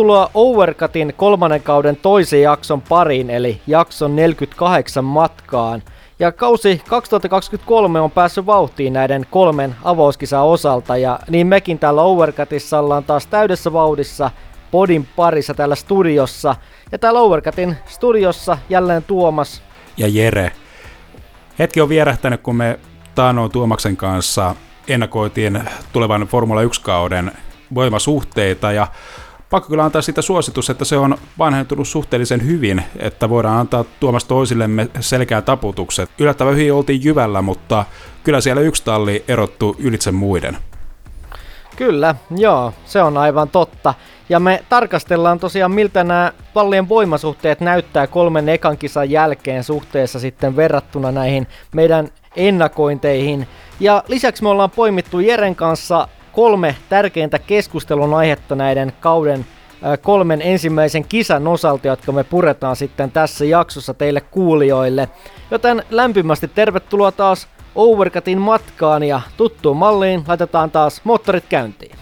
Tervetuloa Overcutin kolmannen kauden toisen jakson pariin, eli jakson 48 matkaan. Ja kausi 2023 on päässyt vauhtiin näiden kolmen avauskisan osalta, ja niin mekin täällä Overcutissa ollaan taas täydessä vauhdissa podin parissa täällä studiossa. Ja täällä Overcutin studiossa jälleen Tuomas. Ja Jere. Hetki on vierähtänyt, kun me taanoin Tuomaksen kanssa ennakoitiin tulevan Formula 1-kauden voimasuhteita, ja pakko kyllä antaa sitä suositus, että se on vanhentunut suhteellisen hyvin, että voidaan antaa Tuomas toisillemme selkeä taputukset. Yllättävän hyvin oltiin jyvällä, mutta kyllä siellä yksi talli erottu ylitse muiden. Kyllä, joo, se on aivan totta. Ja me tarkastellaan tosiaan, miltä nämä pallien voimasuhteet näyttää kolmen ekan kisan jälkeen suhteessa sitten verrattuna näihin meidän ennakointeihin. Ja lisäksi me ollaan poimittu Jeren kanssa kolme tärkeintä keskustelun aihetta näiden kauden kolmen ensimmäisen kisan osalta, jotka me puretaan sitten tässä jaksossa teille kuulijoille. Joten lämpimästi tervetuloa taas Overcutin matkaan ja tuttuun malliin laitetaan taas moottorit käyntiin.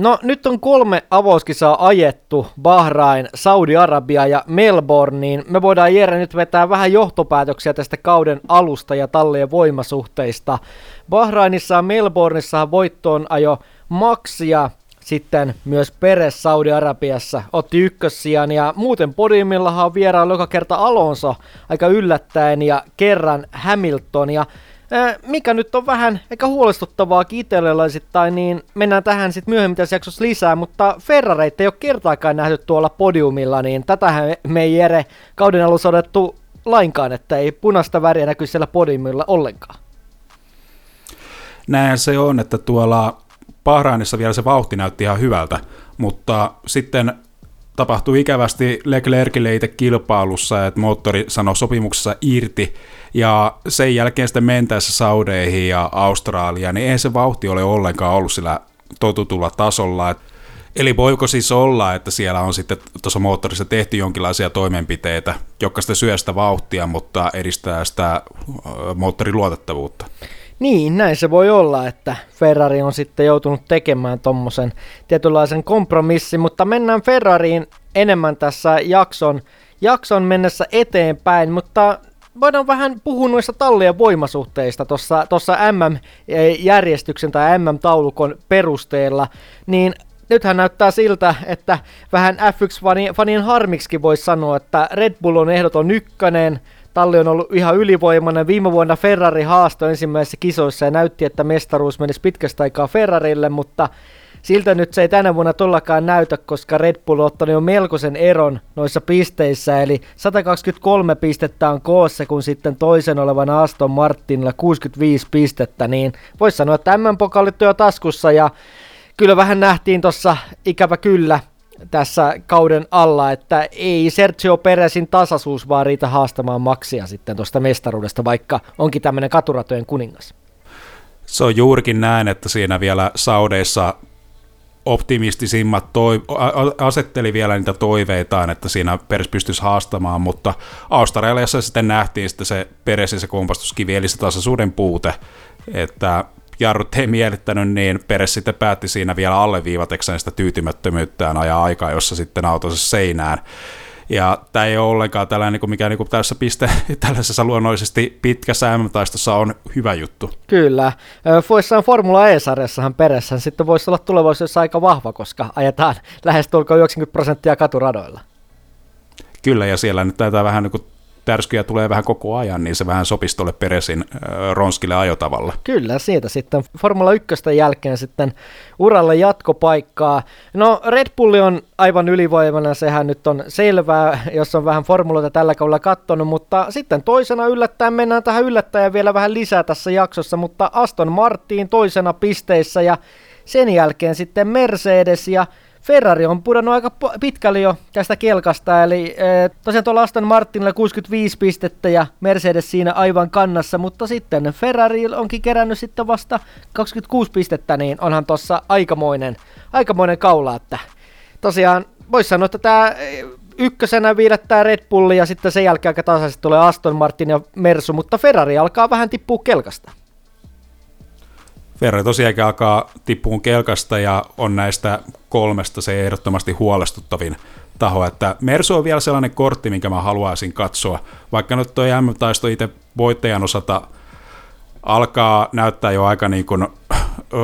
No nyt on kolme avauskisaa ajettu, Bahrain, Saudi-Arabia ja Melbourne, niin me voidaan Jere nyt vetää vähän johtopäätöksiä tästä kauden alusta ja tallien voimasuhteista. Bahrainissa ja Melbourneissa voittoon ajo Maxia, sitten myös Peres Saudi-Arabiassa otti ykkössijan ja muuten podiumillahan on vieraan joka kerta Alonso aika yllättäen ja kerran Hamilton ja mikä nyt on vähän ehkä huolestuttavaa itsellelaisittain, niin mennään tähän sitten myöhemmin tässä jaksossa lisää, mutta Ferrareita ei ole kertaakaan nähty tuolla podiumilla, niin tätähän me ei Jere kauden alussa odettu lainkaan, että ei punaista väriä näky siellä podiumilla ollenkaan. Näin se on, että tuolla Bahrainissa vielä se vauhti näytti ihan hyvältä, mutta sitten tapahtui ikävästi Leclercille itse kilpailussa, että moottori sanoi sopimuksessa irti, ja sen jälkeen sitten mentäessä Saudeihin ja Australiaan, niin ei se vauhti ole ollenkaan ollut sillä totutulla tasolla. Eli voiko siis olla, että siellä on sitten tuossa moottorissa tehty jonkinlaisia toimenpiteitä, jotka sitten syö sitä vauhtia, mutta edistää sitä moottorin luotettavuutta? Niin, näin se voi olla, että Ferrari on sitten joutunut tekemään tuommoisen tietynlaisen kompromissin, mutta mennään Ferrariin enemmän tässä jakson, jakson mennessä eteenpäin, mutta voidaan vähän puhua noista tallien voimasuhteista tuossa MM-järjestyksen tai MM-taulukon perusteella, niin nythän näyttää siltä, että vähän F1-fanien harmiksi voisi sanoa, että Red Bull on ehdoton ykkönen, talli on ollut ihan ylivoimainen. Viime vuonna Ferrari haastoi ensimmäisissä kisoissa ja näytti, että mestaruus menisi pitkästä aikaa Ferrarille, mutta siltä nyt se ei tänä vuonna tollakaan näytä, koska Red Bull on ottanut jo melkoisen eron noissa pisteissä, eli 123 pistettä on koossa, kun sitten toisen olevan Aston Martinilla 65 pistettä, niin voisi sanoa, että tämän pokalit jo taskussa ja kyllä vähän nähtiin tuossa ikävä kyllä tässä kauden alla, että ei Sergio Perezin tasaisuus vaan riitä haastamaan maksia sitten tuosta mestaruudesta, vaikka onkin tämmöinen katuratojen kuningas. Se on juurikin näin, että siinä vielä Saudeissa optimistisimmat toi, asetteli vielä niitä toiveitaan, että siinä Peres pystyisi haastamaan, mutta Australiassa sitten nähtiin sitten se Peresin se kompastuskivi, eli se tasaisuuden puute, että jarrut ei miellyttänyt, niin Peres sitten päätti siinä vielä alleviivatekseen sitä tyytymättömyyttään ajaa aikaa, jossa sitten autonsa seinään. Ja tämä ei ole ollenkaan tällainen, mikä niin kuin tässä piste, tällaisessa luonnollisesti pitkässä MM-taistossa on hyvä juttu. Kyllä. Voissaan Formula E-sarjassahan perässä sitten voisi olla tulevaisuudessa aika vahva, koska ajetaan lähes 90 prosenttia katuradoilla. Kyllä, ja siellä nyt taitaa vähän niin kuin tärskyjä tulee vähän koko ajan, niin se vähän sopisi tuolle Peresin ronskille ajotavalla. Kyllä, siitä sitten Formula 1 jälkeen sitten uralle jatkopaikkaa. No Red Bull on aivan ylivoimana, sehän nyt on selvää, jos on vähän formuloita tällä kaudella kattonut, mutta sitten toisena yllättäen mennään tähän yllättäen vielä vähän lisää tässä jaksossa, mutta Aston Martin toisena pisteissä ja sen jälkeen sitten Mercedes ja Ferrari on pudonnut aika pitkälle jo tästä kelkasta, eli e, tosiaan tuolla Aston Martinilla 65 pistettä ja Mercedes siinä aivan kannassa, mutta sitten Ferrari onkin kerännyt sitten vasta 26 pistettä, niin onhan tossa aikamoinen, aikamoinen kaula, että tosiaan voisi sanoa, että tämä e, ykkösenä viilettää Red Bull ja sitten sen jälkeen aika tasaisesti tulee Aston Martin ja Mersu, mutta Ferrari alkaa vähän tippua kelkasta. Ferrari tosiaankin alkaa tippuun kelkasta ja on näistä kolmesta se ehdottomasti huolestuttavin taho, että Mersu on vielä sellainen kortti, minkä mä haluaisin katsoa, vaikka nyt tuo M-taisto itse voittajan osalta alkaa näyttää jo aika niin kuin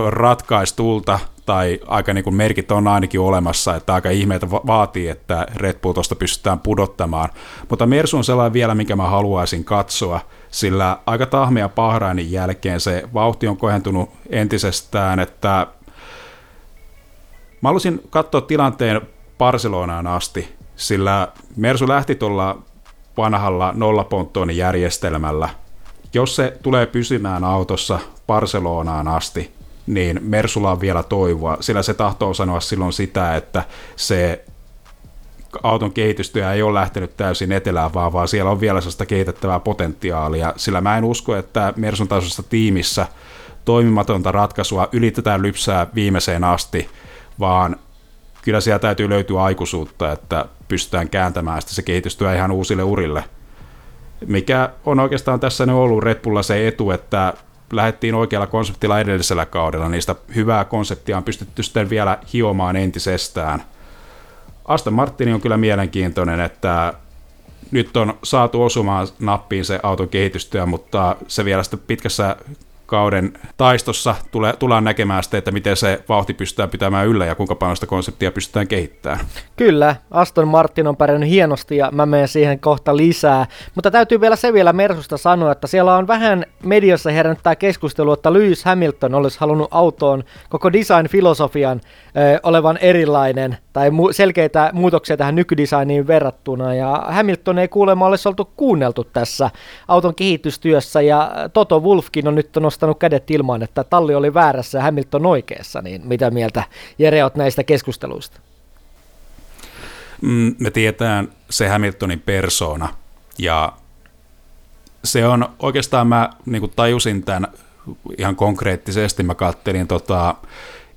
ratkaistulta, tai aika niin kuin merkit on ainakin olemassa, että aika ihmeitä vaatii, että Red Bull tuosta pystytään pudottamaan. Mutta Mersu on sellainen vielä, minkä mä haluaisin katsoa, sillä aika tahmea Bahrainin jälkeen se vauhti on kohentunut entisestään, että mä haluaisin katsoa tilanteen Barcelonaan asti, sillä Mersu lähti tuolla vanhalla nollaponttoonin järjestelmällä. Jos se tulee pysymään autossa Barcelonaan asti, niin Mersulla on vielä toivoa, sillä se tahtoo sanoa silloin sitä, että se auton kehitystyö ei ole lähtenyt täysin etelään, vaan, vaan siellä on vielä sellaista kehitettävää potentiaalia, sillä mä en usko, että Mersun tasoisessa tiimissä toimimatonta ratkaisua ylitetään lypsää viimeiseen asti, vaan kyllä siellä täytyy löytyä aikuisuutta, että pystytään kääntämään sitä se kehitystyö ihan uusille urille. Mikä on oikeastaan tässä ne ollut Red Bulla se etu, että lähdettiin oikealla konseptilla edellisellä kaudella, niistä hyvää konseptia on pystytty sitten vielä hiomaan entisestään. Aston Martin on kyllä mielenkiintoinen, että nyt on saatu osumaan nappiin se auton kehitystyö, mutta se vielä sitten pitkässä kauden taistossa tule, tullaan näkemään sitten, että miten se vauhti pystytään pitämään yllä ja kuinka paljon sitä konseptia pystytään kehittämään. Kyllä, Aston Martin on pärjännyt hienosti ja mä menen siihen kohta lisää, mutta täytyy vielä se vielä Mersusta sanoa, että siellä on vähän mediassa herännyt tämä keskustelu, että Lewis Hamilton olisi halunnut autoon koko design-filosofian ö, olevan erilainen tai mu- selkeitä muutoksia tähän nykydesigniin verrattuna ja Hamilton ei kuulemma olisi oltu kuunneltu tässä auton kehitystyössä ja Toto Wolfkin on nyt nostanut kädet ilmaan, että talli oli väärässä ja Hamilton oikeassa, niin mitä mieltä Jere oot näistä keskusteluista? Mm, me tietään se Hamiltonin persona ja se on oikeastaan mä niin tajusin tämän ihan konkreettisesti, mä kattelin tota,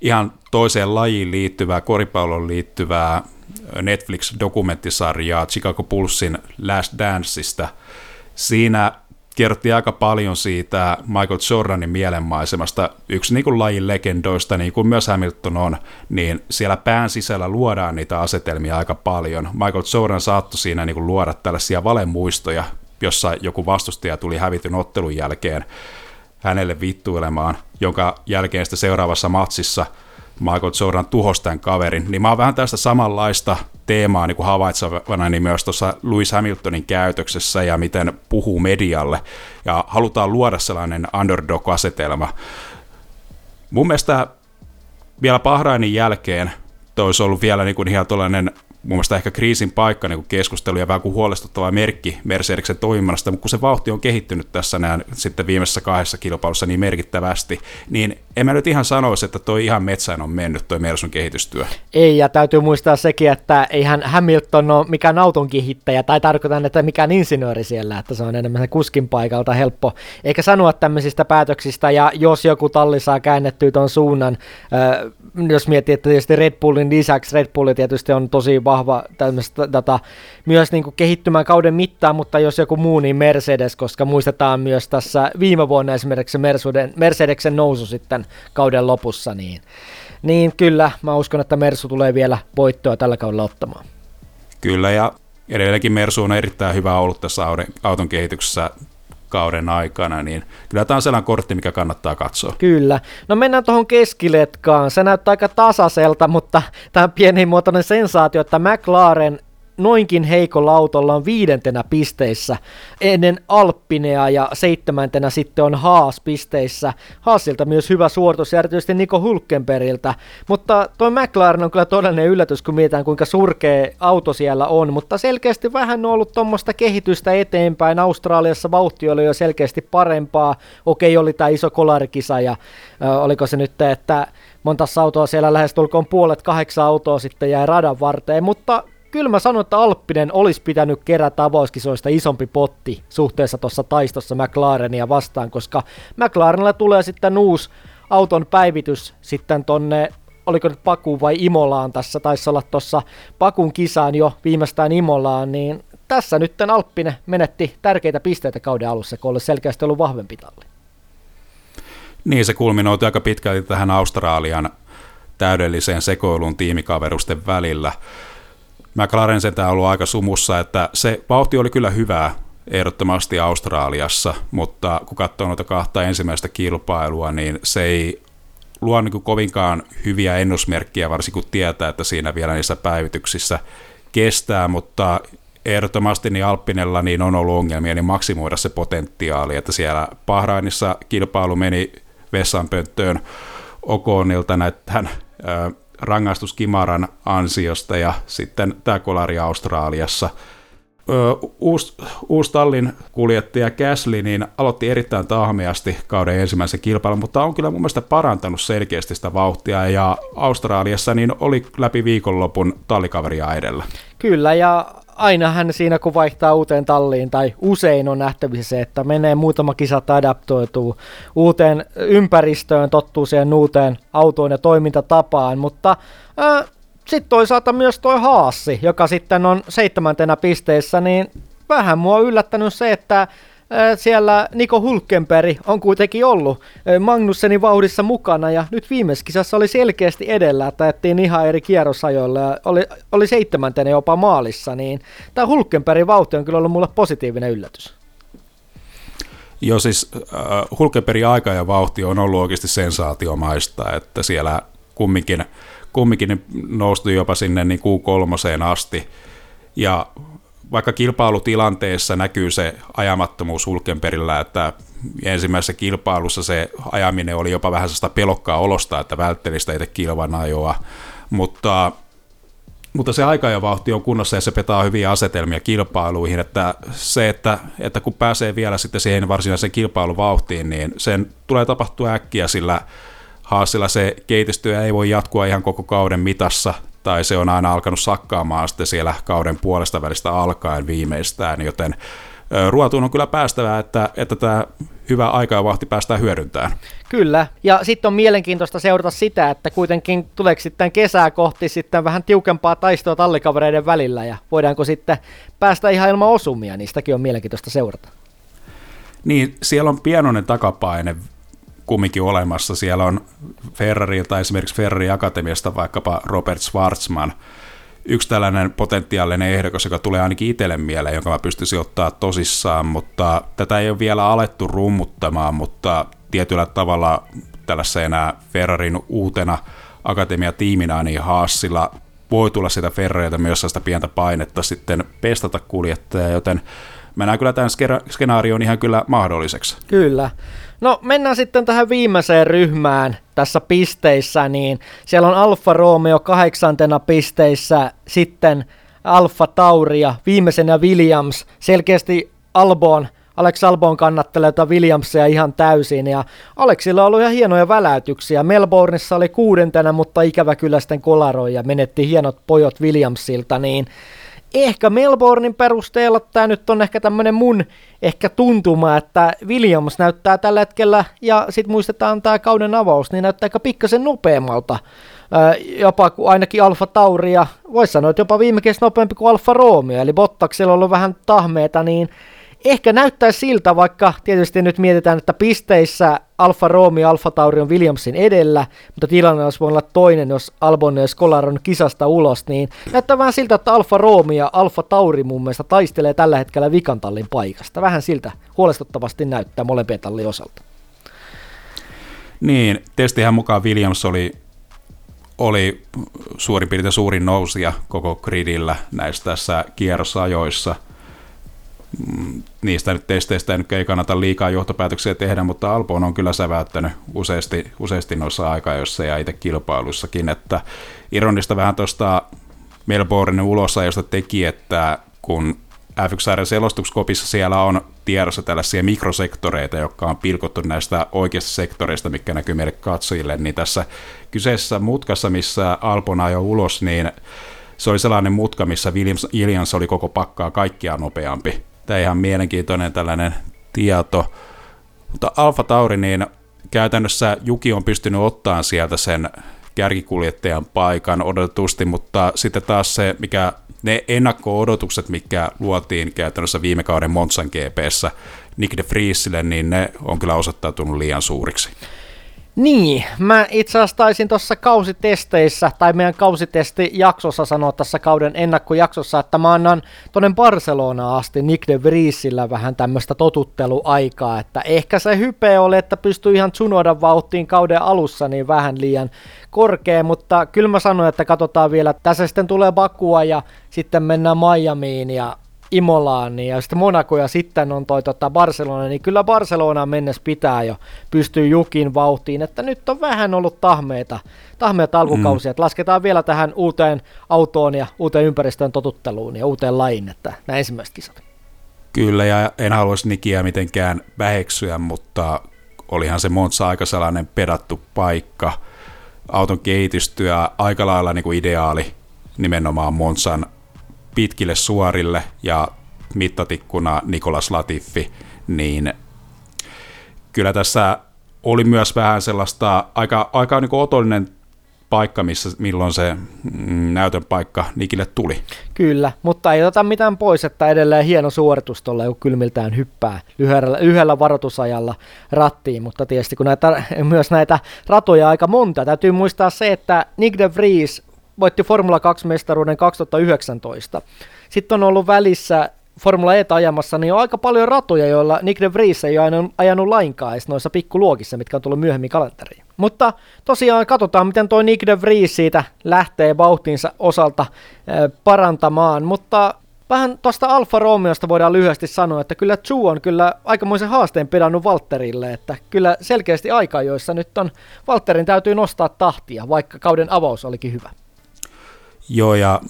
ihan toiseen lajiin liittyvää, koripallon liittyvää Netflix-dokumenttisarjaa Chicago Bullsin Last Danceista. Siinä kerrottiin aika paljon siitä Michael Jordanin mielenmaisemasta. Yksi niin kuin lajin legendoista, niin kuin myös Hamilton on, niin siellä pään sisällä luodaan niitä asetelmia aika paljon. Michael Jordan saattoi siinä niin kuin luoda tällaisia valemuistoja, jossa joku vastustaja tuli hävityn ottelun jälkeen hänelle vittuilemaan, jonka jälkeen sitten seuraavassa matsissa Michael Jordan tuhosi tämän kaverin, niin mä oon vähän tästä samanlaista teemaa niin kuin havaitsevana niin myös tuossa Louis Hamiltonin käytöksessä ja miten puhuu medialle, ja halutaan luoda sellainen underdog-asetelma. Mun mielestä vielä Bahrainin jälkeen toi olisi ollut vielä niin kuin ihan tuollainen mun mielestä ehkä kriisin paikka niin keskustelu ja vähän kuin huolestuttava merkki Mercedeksen toiminnasta, mutta kun se vauhti on kehittynyt tässä näin sitten viimeisessä kahdessa kilpailussa niin merkittävästi, niin en mä nyt ihan sanoisi, että toi ihan metsään on mennyt toi Mersun kehitystyö. Ei, ja täytyy muistaa sekin, että eihän Hamilton ole mikään auton kehittäjä, tai tarkoitan, että mikään insinööri siellä, että se on enemmän se kuskin paikalta helppo, eikä sanoa tämmöisistä päätöksistä, ja jos joku talli saa käännettyä ton suunnan, äh, jos miettii, että tietysti Red Bullin lisäksi Red Bull tietysti on tosi vahva tämmöistä data myös niin kuin kehittymään kauden mittaan, mutta jos joku muu, niin Mercedes, koska muistetaan myös tässä viime vuonna esimerkiksi Mercedes, Mercedeksen nousu sitten kauden lopussa, niin, niin kyllä mä uskon, että Mersu tulee vielä voittoa tällä kaudella ottamaan. Kyllä, ja edelleenkin Mersu on erittäin hyvä ollut tässä auton kehityksessä kauden aikana, niin kyllä tämä on sellainen kortti, mikä kannattaa katsoa. Kyllä. No mennään tuohon keskiletkaan. Se näyttää aika tasaiselta, mutta tämä pienimuotoinen sensaatio, että McLaren noinkin heikolla autolla on viidentenä pisteissä ennen Alppinea ja seitsemäntenä sitten on Haas pisteissä. Haasilta myös hyvä suoritus erityisesti Niko Hulkenbergiltä, mutta tuo McLaren on kyllä todellinen yllätys, kun mietitään kuinka surkea auto siellä on, mutta selkeästi vähän on ollut tuommoista kehitystä eteenpäin. Australiassa vauhti oli jo selkeästi parempaa. Okei, oli tämä iso kolarikisa ja äh, oliko se nyt, että monta autoa siellä lähestulkoon puolet kahdeksan autoa sitten jäi radan varteen, mutta kyllä mä sanon, että Alppinen olisi pitänyt kerätä avauskisoista isompi potti suhteessa tuossa taistossa McLarenia vastaan, koska McLarenilla tulee sitten uusi auton päivitys sitten tonne oliko nyt Paku vai Imolaan tässä, taisi olla tuossa Pakun kisaan jo viimeistään Imolaan, niin tässä nyt Alppinen menetti tärkeitä pisteitä kauden alussa, kun olisi selkeästi ollut vahvempi talli. Niin, se kulminoitui aika pitkälti tähän Australian täydelliseen sekoiluun tiimikaverusten välillä. McLaren sen on ollut aika sumussa, että se vauhti oli kyllä hyvää ehdottomasti Australiassa, mutta kun katsoo noita kahta ensimmäistä kilpailua, niin se ei luo niin kovinkaan hyviä ennusmerkkiä, varsinkin kun tietää, että siinä vielä niissä päivityksissä kestää, mutta ehdottomasti niin Alppinella niin on ollut ongelmia niin maksimoida se potentiaali, että siellä Bahrainissa kilpailu meni vessanpönttöön Okonilta näiden rangaistuskimaran ansiosta ja sitten tämä kolari Australiassa. Uusi, uusi tallin kuljettaja Käsli niin aloitti erittäin tahmeasti kauden ensimmäisen kilpailun, mutta on kyllä mun mielestä parantanut selkeästi sitä vauhtia ja Australiassa niin oli läpi viikonlopun tallikaveria edellä. Kyllä ja aina hän siinä kun vaihtaa uuteen talliin, tai usein on nähtävissä se, että menee muutama kisa adaptoituu uuteen ympäristöön, tottuu siihen uuteen autoon ja toimintatapaan, mutta äh, sitten toisaalta myös toi Haassi, joka sitten on seitsemäntenä pisteessä, niin vähän mua on yllättänyt se, että siellä Niko Hulkenberg on kuitenkin ollut Magnussenin vauhdissa mukana ja nyt viimeisessä kisassa oli selkeästi edellä, että ajettiin ihan eri kierrosajoilla ja oli, oli seitsemäntenä jopa maalissa, niin tämä Hulkenbergin vauhti on kyllä ollut mulle positiivinen yllätys. Joo, siis äh, Hulkenbergin aika ja vauhti on ollut oikeasti sensaatiomaista, että siellä kumminkin, kumminkin noustu jopa sinne niin Q3 asti, ja vaikka kilpailutilanteessa näkyy se ajamattomuus Hulkenperillä, että ensimmäisessä kilpailussa se ajaminen oli jopa vähän sellaista pelokkaa olosta, että vältteli sitä itse kilvan ajoa, mutta, mutta se aika ja vauhti on kunnossa ja se petaa hyviä asetelmia kilpailuihin, että se, että, että kun pääsee vielä sitten siihen varsinaiseen kilpailuvauhtiin, niin sen tulee tapahtua äkkiä, sillä Haasilla se kehitystyö ei voi jatkua ihan koko kauden mitassa, tai se on aina alkanut sakkaamaan sitten siellä kauden puolesta välistä alkaen viimeistään, joten ruotuun on kyllä päästävää, että, että tämä hyvä aika ja vahti päästään hyödyntämään. Kyllä, ja sitten on mielenkiintoista seurata sitä, että kuitenkin tuleeko sitten kesää kohti sitten vähän tiukempaa taistoa tallikavereiden välillä, ja voidaanko sitten päästä ihan ilman osumia, niistäkin on mielenkiintoista seurata. Niin, siellä on pienoinen takapaine kumminkin olemassa. Siellä on Ferrarilta, esimerkiksi Ferrari Akatemiasta vaikkapa Robert Schwarzman, yksi tällainen potentiaalinen ehdokas, joka tulee ainakin itselle mieleen, jonka mä pystyisin ottaa tosissaan, mutta tätä ei ole vielä alettu rummuttamaan, mutta tietyllä tavalla tällaisena Ferrarin uutena akatemiatiiminä, niin Haasilla voi tulla sitä Ferrarilta myös sitä pientä painetta sitten pestata kuljettaja, joten mä näen kyllä tämän skenaarion ihan kyllä mahdolliseksi. Kyllä. No mennään sitten tähän viimeiseen ryhmään tässä pisteissä, niin siellä on Alfa Romeo kahdeksantena pisteissä, sitten Alfa Tauria, viimeisenä Williams, selkeästi Albon, Alex Albon kannattelee jotain Williamsia ihan täysin, ja Alexilla on ollut ihan hienoja väläytyksiä. Melbourneissa oli kuudentena, mutta ikävä kyllä sitten kolaroi ja menetti hienot pojot Williamsilta, niin ehkä Melbournein perusteella tämä nyt on ehkä tämmöinen mun ehkä tuntuma, että Williams näyttää tällä hetkellä, ja sitten muistetaan tämä kauden avaus, niin näyttää aika pikkasen nopeammalta. jopa kuin ainakin Alfa Tauri ja voisi sanoa, että jopa viime nopeampi kuin Alfa Romeo, eli Bottaksella on ollut vähän tahmeita, niin ehkä näyttää siltä, vaikka tietysti nyt mietitään, että pisteissä Alfa Romeo Alfa Tauri on Williamsin edellä, mutta tilanne olisi voinut olla toinen, jos Albon ja Skolar on kisasta ulos, niin näyttää vähän siltä, että Alfa Romeo ja Alfa Tauri mun mielestä taistelee tällä hetkellä vikantallin paikasta. Vähän siltä huolestuttavasti näyttää molempien tallin osalta. Niin, testihän mukaan Williams oli, oli suurin piirtein suurin nousija koko gridillä näissä tässä kierrosajoissa – niistä nyt testeistä nyt ei kannata liikaa johtopäätöksiä tehdä, mutta Albon on kyllä säväyttänyt useasti, useasti noissa aikajoissa ja itse kilpailussakin, että ironista vähän tuosta Melbourne ulosajosta teki, että kun F1 selostuskopissa siellä on tiedossa tällaisia mikrosektoreita, jotka on pilkottu näistä oikeista sektoreista, mikä näkyy meille katsojille, niin tässä kyseessä mutkassa, missä Albon ajoi ulos, niin se oli sellainen mutka, missä Williams, Williams oli koko pakkaa kaikkia nopeampi Tämä ihan mielenkiintoinen tällainen tieto. Mutta Alfa Tauri, niin käytännössä Juki on pystynyt ottamaan sieltä sen kärkikuljettajan paikan odotetusti, mutta sitten taas se, mikä ne ennakko-odotukset, mikä luotiin käytännössä viime kauden Monsan GPssä Nick de Vriesille, niin ne on kyllä osoittautunut liian suuriksi. Niin, mä itse asiassa taisin tuossa kausitesteissä, tai meidän kausitesti-jaksossa sanoa tässä kauden ennakkojaksossa, että mä annan tonne Barcelonaan asti Nick de Vriesillä vähän tämmöistä totutteluaikaa, että ehkä se hype oli, että pystyy ihan Tsunodan vauhtiin kauden alussa niin vähän liian korkea, mutta kyllä mä sanoin, että katsotaan vielä, tässä sitten tulee Bakua ja sitten mennään Miamiin ja Imolaan niin, ja sitten Monaco ja sitten on toi tota Barcelona, niin kyllä Barcelonaan mennessä pitää jo pystyä jukin vauhtiin, että nyt on vähän ollut tahmeita, tahmeita alkukausia, mm. että lasketaan vielä tähän uuteen autoon ja uuteen ympäristöön totutteluun ja uuteen lajiin, että nämä ensimmäiset kisat. Kyllä, ja en haluaisi Nikiä mitenkään väheksyä, mutta olihan se Monza aika sellainen pedattu paikka, auton kehitystyö aika lailla niin kuin ideaali nimenomaan Monsan pitkille suorille ja mittatikkuna Nikolas Latifi, niin kyllä tässä oli myös vähän sellaista aika, aika niin otollinen paikka, missä, milloin se mm, näytön paikka Nikille tuli. Kyllä, mutta ei ota mitään pois, että edelleen hieno suoritus tuolla, kun kylmiltään hyppää lyhyellä, lyhyellä varoitusajalla rattiin, mutta tietysti kun näitä, myös näitä ratoja aika monta, täytyy muistaa se, että Nick de Vries voitti Formula 2-mestaruuden 2019. Sitten on ollut välissä Formula E ajamassa, niin on aika paljon ratoja, joilla Nick de Vries ei ole ajanut lainkaan edes noissa pikkuluokissa, mitkä on tullut myöhemmin kalenteriin. Mutta tosiaan katsotaan, miten toi Nick de Vries siitä lähtee vauhtinsa osalta parantamaan, mutta vähän tuosta Alfa Romeosta voidaan lyhyesti sanoa, että kyllä Chu on kyllä aikamoisen haasteen pedannut Valterille, että kyllä selkeästi aika, joissa nyt on Valterin täytyy nostaa tahtia, vaikka kauden avaus olikin hyvä. Joo, ja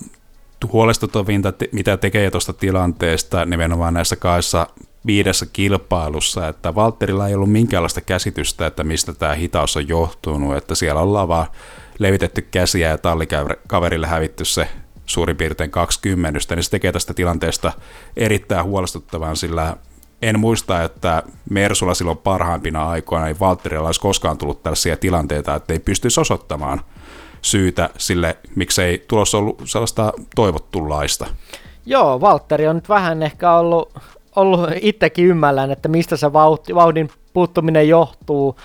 huolestuttavinta, mitä tekee tuosta tilanteesta nimenomaan näissä kahdessa viidessä kilpailussa, että Valterilla ei ollut minkäänlaista käsitystä, että mistä tämä hitaus on johtunut, että siellä ollaan vaan levitetty käsiä ja tallikaverille hävitty se suurin piirtein 20, niin se tekee tästä tilanteesta erittäin huolestuttavan, sillä en muista, että Mersulla silloin parhaimpina aikoina, niin Valterilla olisi koskaan tullut tällaisia tilanteita, että ei pystyisi osoittamaan – syytä sille, miksei tulossa ollut sellaista toivottunlaista. Joo, Valtteri on nyt vähän ehkä ollut, ollut itsekin ymmällään, että mistä se vauhdin puuttuminen johtuu.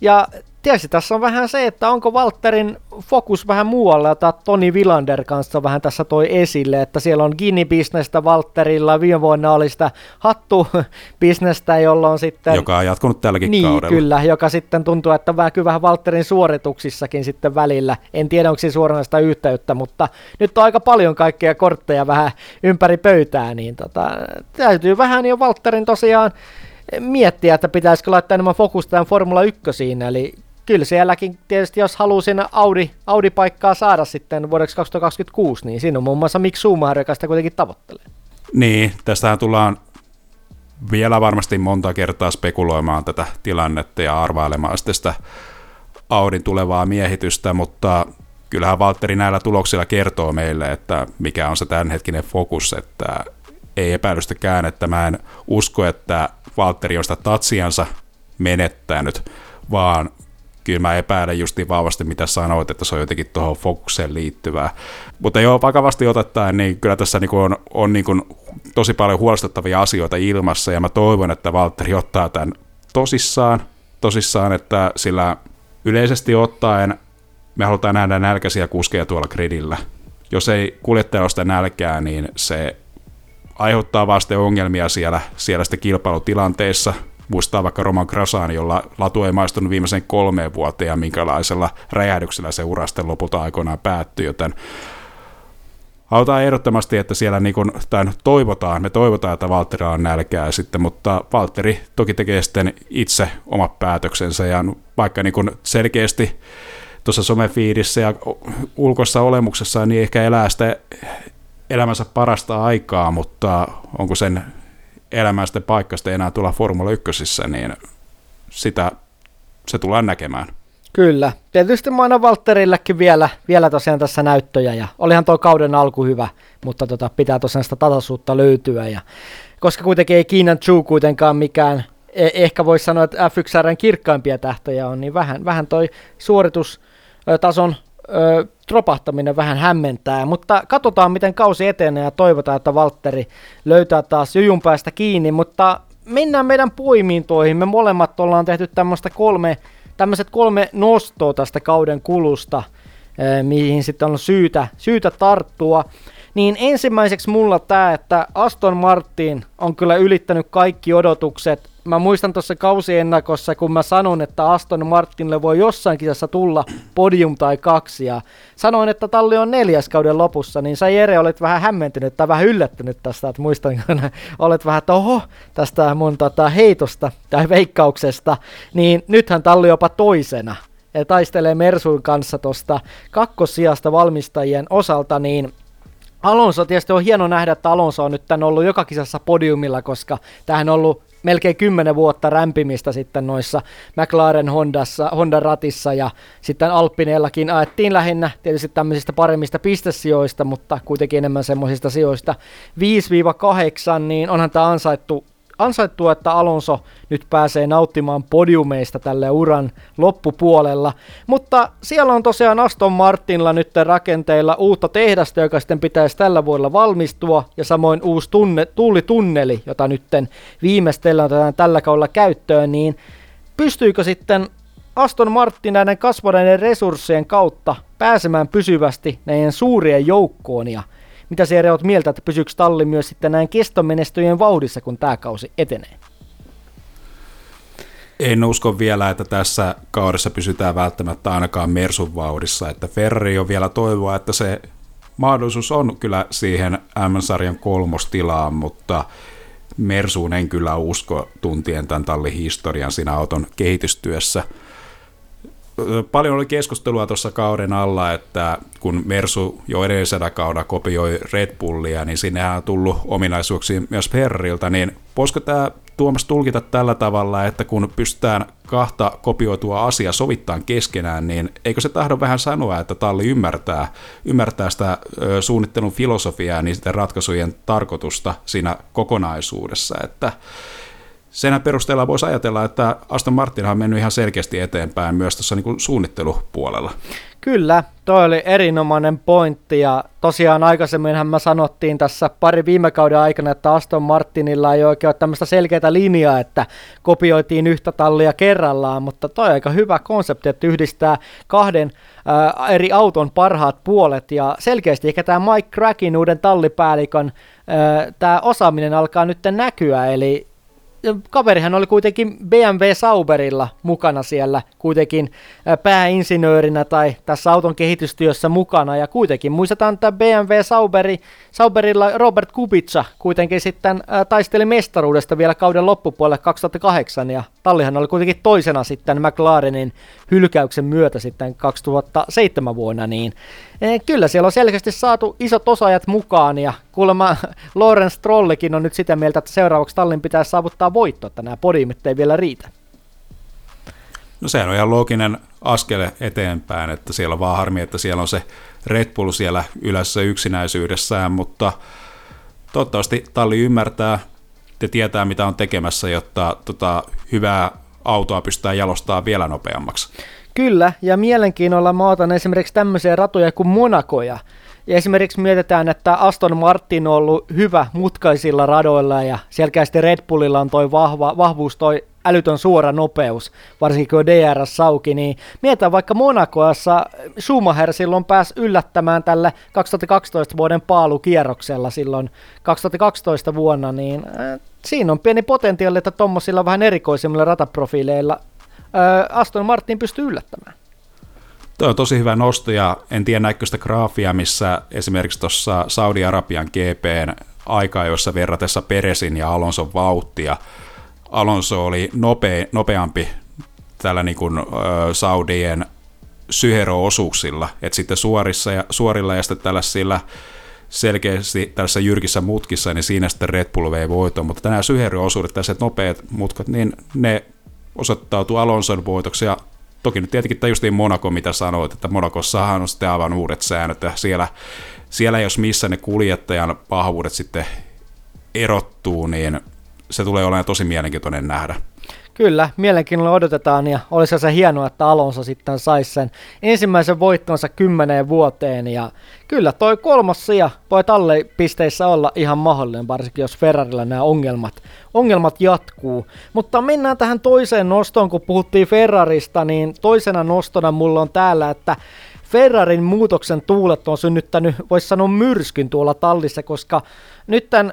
Ja tietysti tässä on vähän se, että onko Walterin fokus vähän muualla, jota Toni Villander kanssa vähän tässä toi esille, että siellä on Gini-bisnestä Walterilla, viime vuonna oli sitä hattu-bisnestä, jolla on sitten... Joka on jatkunut tälläkin niin, kaudella. kyllä, joka sitten tuntuu, että vähän vähän Walterin suorituksissakin sitten välillä. En tiedä, onko siinä suoranaista yhteyttä, mutta nyt on aika paljon kaikkea kortteja vähän ympäri pöytää, niin tota, täytyy vähän jo Walterin tosiaan miettiä, että pitäisikö laittaa enemmän fokusta tämän Formula 1, eli kyllä sielläkin tietysti, jos haluaa sinne Audi, Audi-paikkaa saada sitten vuodeksi 2026, niin siinä on muun muassa Mick Schumacher, joka sitä kuitenkin tavoittelee. Niin, tästähän tullaan vielä varmasti monta kertaa spekuloimaan tätä tilannetta ja arvailemaan sitten sitä Audin tulevaa miehitystä, mutta kyllähän Valtteri näillä tuloksilla kertoo meille, että mikä on se tämänhetkinen fokus, että ei epäilystäkään, että mä en usko, että Valtteri on sitä tatsiansa menettänyt, vaan kyllä mä epäilen justiin vahvasti, mitä sanoit, että se on jotenkin tuohon fokukseen liittyvää. Mutta joo, vakavasti otettaen, niin kyllä tässä niin on, on niin kuin tosi paljon huolestuttavia asioita ilmassa, ja mä toivon, että Valtteri ottaa tämän tosissaan, tosissaan, että sillä yleisesti ottaen me halutaan nähdä nälkäisiä kuskeja tuolla gridillä. Jos ei kuljettaja ole sitä nälkää, niin se aiheuttaa vasta ongelmia siellä, siellä sitten kilpailutilanteissa, muistaa vaikka Roman Krasan, jolla latu ei maistunut viimeisen kolmeen vuoteen ja minkälaisella räjähdyksellä se urasten lopulta aikoinaan päättyi, joten Halutaan ehdottomasti, että siellä niin kuin, tai toivotaan, me toivotaan, että Valtteri on nälkää sitten, mutta Valtteri toki tekee sitten itse omat päätöksensä ja vaikka niin kuin selkeästi tuossa somefiidissä ja ulkossa olemuksessa niin ehkä elää sitä elämänsä parasta aikaa, mutta onko sen paikka sitten enää tulla Formula 1, niin sitä se tullaan näkemään. Kyllä. Tietysti mä annan Valtterillekin vielä, vielä tosiaan tässä näyttöjä ja olihan tuo kauden alku hyvä, mutta tota, pitää tosiaan sitä tasaisuutta löytyä ja koska kuitenkin ei Kiinan Chu kuitenkaan mikään, e- ehkä voisi sanoa, että F1 kirkkaimpia tähtöjä on, niin vähän, vähän toi suoritustason ö, tropahtaminen vähän hämmentää, mutta katsotaan miten kausi etenee ja toivotaan, että Valtteri löytää taas jujun päästä kiinni, mutta mennään meidän poimintoihin. Me molemmat ollaan tehty tämmöistä kolme tämmöiset kolme nostoa tästä kauden kulusta, mihin sitten on syytä, syytä tarttua. Niin ensimmäiseksi mulla tämä, että Aston Martin on kyllä ylittänyt kaikki odotukset. Mä muistan tuossa kausiennakossa, kun mä sanon, että Aston Martinille voi jossain kisassa tulla podium tai kaksi. Ja sanoin, että talli on neljäs kauden lopussa, niin sä Jere olet vähän hämmentynyt tai vähän yllättynyt tästä, että muistan, kun olet vähän, että oho, tästä mun tota, heitosta tai veikkauksesta, niin nythän talli jopa toisena ja taistelee Mersuin kanssa tuosta kakkosijasta valmistajien osalta, niin Alonso tietysti on hieno nähdä, että Alonso on nyt tän ollut joka kisassa podiumilla, koska tähän on ollut melkein kymmenen vuotta rämpimistä sitten noissa McLaren Hondassa, Honda ratissa ja sitten Alppineellakin ajettiin lähinnä tietysti tämmöisistä paremmista pistesijoista, mutta kuitenkin enemmän semmoisista sijoista. 5-8, niin onhan tämä ansaittu ansaittua, että Alonso nyt pääsee nauttimaan podiumeista tälle uran loppupuolella. Mutta siellä on tosiaan Aston Martinilla nyt rakenteilla uutta tehdasta, joka sitten pitäisi tällä vuodella valmistua, ja samoin uusi tunne, tullitunneli, jota nyt viimeistellään tällä kaudella käyttöön, niin pystyykö sitten Aston Martin näiden kasvaneiden resurssien kautta pääsemään pysyvästi näiden suurien joukkoon ja mitä se oot mieltä, että pysyykö talli myös sitten näin kestomenestyjen vauhdissa, kun tämä kausi etenee? En usko vielä, että tässä kaudessa pysytään välttämättä ainakaan Mersun vauhdissa, että Ferrari on vielä toivoa, että se mahdollisuus on kyllä siihen M-sarjan kolmostilaan, mutta Mersuun en kyllä usko tuntien tämän tallin historian siinä auton kehitystyössä – paljon oli keskustelua tuossa kauden alla, että kun Mersu jo edellisellä kaudella kopioi Red Bullia, niin sinnehän on tullut ominaisuuksia myös Ferriltä, niin voisiko tämä Tuomas tulkita tällä tavalla, että kun pystytään kahta kopioitua asiaa sovittaa keskenään, niin eikö se tahdo vähän sanoa, että talli ymmärtää, ymmärtää sitä suunnittelun filosofiaa ja niiden ratkaisujen tarkoitusta siinä kokonaisuudessa, että sen perusteella voisi ajatella, että Aston Martin on mennyt ihan selkeästi eteenpäin myös tuossa niin suunnittelupuolella. Kyllä, toi oli erinomainen pointti ja tosiaan aikaisemminhan mä sanottiin tässä pari viime kauden aikana, että Aston Martinilla ei oikein ole tämmöistä selkeää linjaa, että kopioitiin yhtä tallia kerrallaan, mutta toi aika hyvä konsepti, että yhdistää kahden äh, eri auton parhaat puolet ja selkeästi ehkä tämä Mike Crackin uuden tallipäällikön tämä osaaminen alkaa nyt näkyä, eli kaverihan oli kuitenkin BMW Sauberilla mukana siellä kuitenkin pääinsinöörinä tai tässä auton kehitystyössä mukana. Ja kuitenkin muistetaan, että BMW Sauberi, Sauberilla Robert Kubica kuitenkin sitten taisteli mestaruudesta vielä kauden loppupuolelle 2008 ja tallihan oli kuitenkin toisena sitten McLarenin hylkäyksen myötä sitten 2007 vuonna, niin kyllä siellä on selkeästi saatu isot osaajat mukaan ja kuulemma Lorenz Trollikin on nyt sitä mieltä, että seuraavaksi tallin pitää saavuttaa voitto, että nämä podiumit ei vielä riitä. No sehän on ihan looginen askel eteenpäin, että siellä on vaan harmi, että siellä on se Red Bull siellä ylässä yksinäisyydessään, mutta toivottavasti talli ymmärtää ja tietää, mitä on tekemässä, jotta tota, hyvää autoa pystytään jalostamaan vielä nopeammaksi. Kyllä, ja mielenkiinnolla mä otan esimerkiksi tämmöisiä ratoja kuin Monakoja. Ja esimerkiksi mietitään, että Aston Martin on ollut hyvä mutkaisilla radoilla ja selkeästi Red Bullilla on toi vahva, vahvuus, toi älytön suora nopeus, varsinkin kun DRS sauki, niin mietitään vaikka Monakoassa Schumacher silloin pääsi yllättämään tälle 2012 vuoden paalukierroksella silloin 2012 vuonna, niin äh, siinä on pieni potentiaali, että tuommoisilla vähän erikoisemmilla rataprofiileilla Aston Martin pystyy yllättämään. Tuo on tosi hyvä nosto ja en tiedä näkö sitä graafia, missä esimerkiksi tuossa Saudi-Arabian GPn aikaa, jossa verratessa Peresin ja Alonson vauhtia, Alonso oli nopea, nopeampi tällä niin kuin, ö, Saudien syhero-osuuksilla, että sitten suorissa ja, suorilla ja sitten tällaisilla selkeästi tällaisessa jyrkissä mutkissa, niin siinä sitten Red Bull vei voiton, mutta nämä syhero-osuudet, tällaiset nopeat mutkat, niin ne osoittautuu Alonson voitoksi ja toki nyt tietenkin tämä justiin Monaco, mitä sanoit, että Monakossahan on sitten aivan uudet säännöt ja siellä, siellä jos missä ne kuljettajan pahavuudet sitten erottuu, niin se tulee olemaan tosi mielenkiintoinen nähdä. Kyllä, mielenkiinnolla odotetaan ja olisi se hienoa, että Alonso sitten saisi sen ensimmäisen voittonsa kymmeneen vuoteen ja kyllä toi kolmas sija voi talle pisteissä olla ihan mahdollinen, varsinkin jos Ferrarilla nämä ongelmat, ongelmat jatkuu. Mutta mennään tähän toiseen nostoon, kun puhuttiin Ferrarista, niin toisena nostona mulla on täällä, että Ferrarin muutoksen tuulet on synnyttänyt, voisi sanoa myrskyn tuolla tallissa, koska nyt tämän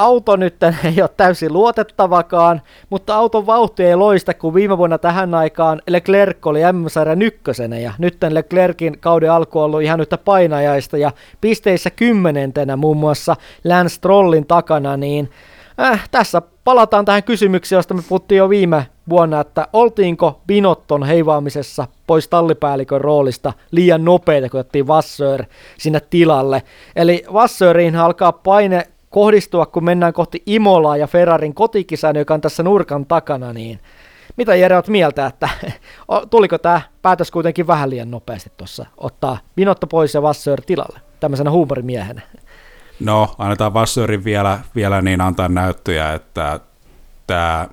auto nyt ei ole täysin luotettavakaan, mutta auton vauhti ei loista, kun viime vuonna tähän aikaan Leclerc oli M-sarjan ykkösenä ja nyt Leclerkin kauden alku on ollut ihan yhtä painajaista ja pisteissä kymmenentenä muun muassa Lance Strollin takana, niin äh, tässä palataan tähän kysymykseen, josta me puhuttiin jo viime vuonna, että oltiinko Binotton heivaamisessa pois tallipäällikön roolista liian nopeita, kun otettiin Vassör sinne tilalle. Eli Vassöriin alkaa paine kohdistua, kun mennään kohti Imolaa ja Ferrarin kotikisän, joka on tässä nurkan takana, niin mitä Jere olet mieltä, että tuliko tämä päätös kuitenkin vähän liian nopeasti tuossa ottaa Binotto pois ja Vassör tilalle, tämmöisenä huumorimiehenä? No, annetaan Vassörin vielä, vielä niin antaa näyttöjä, että tämä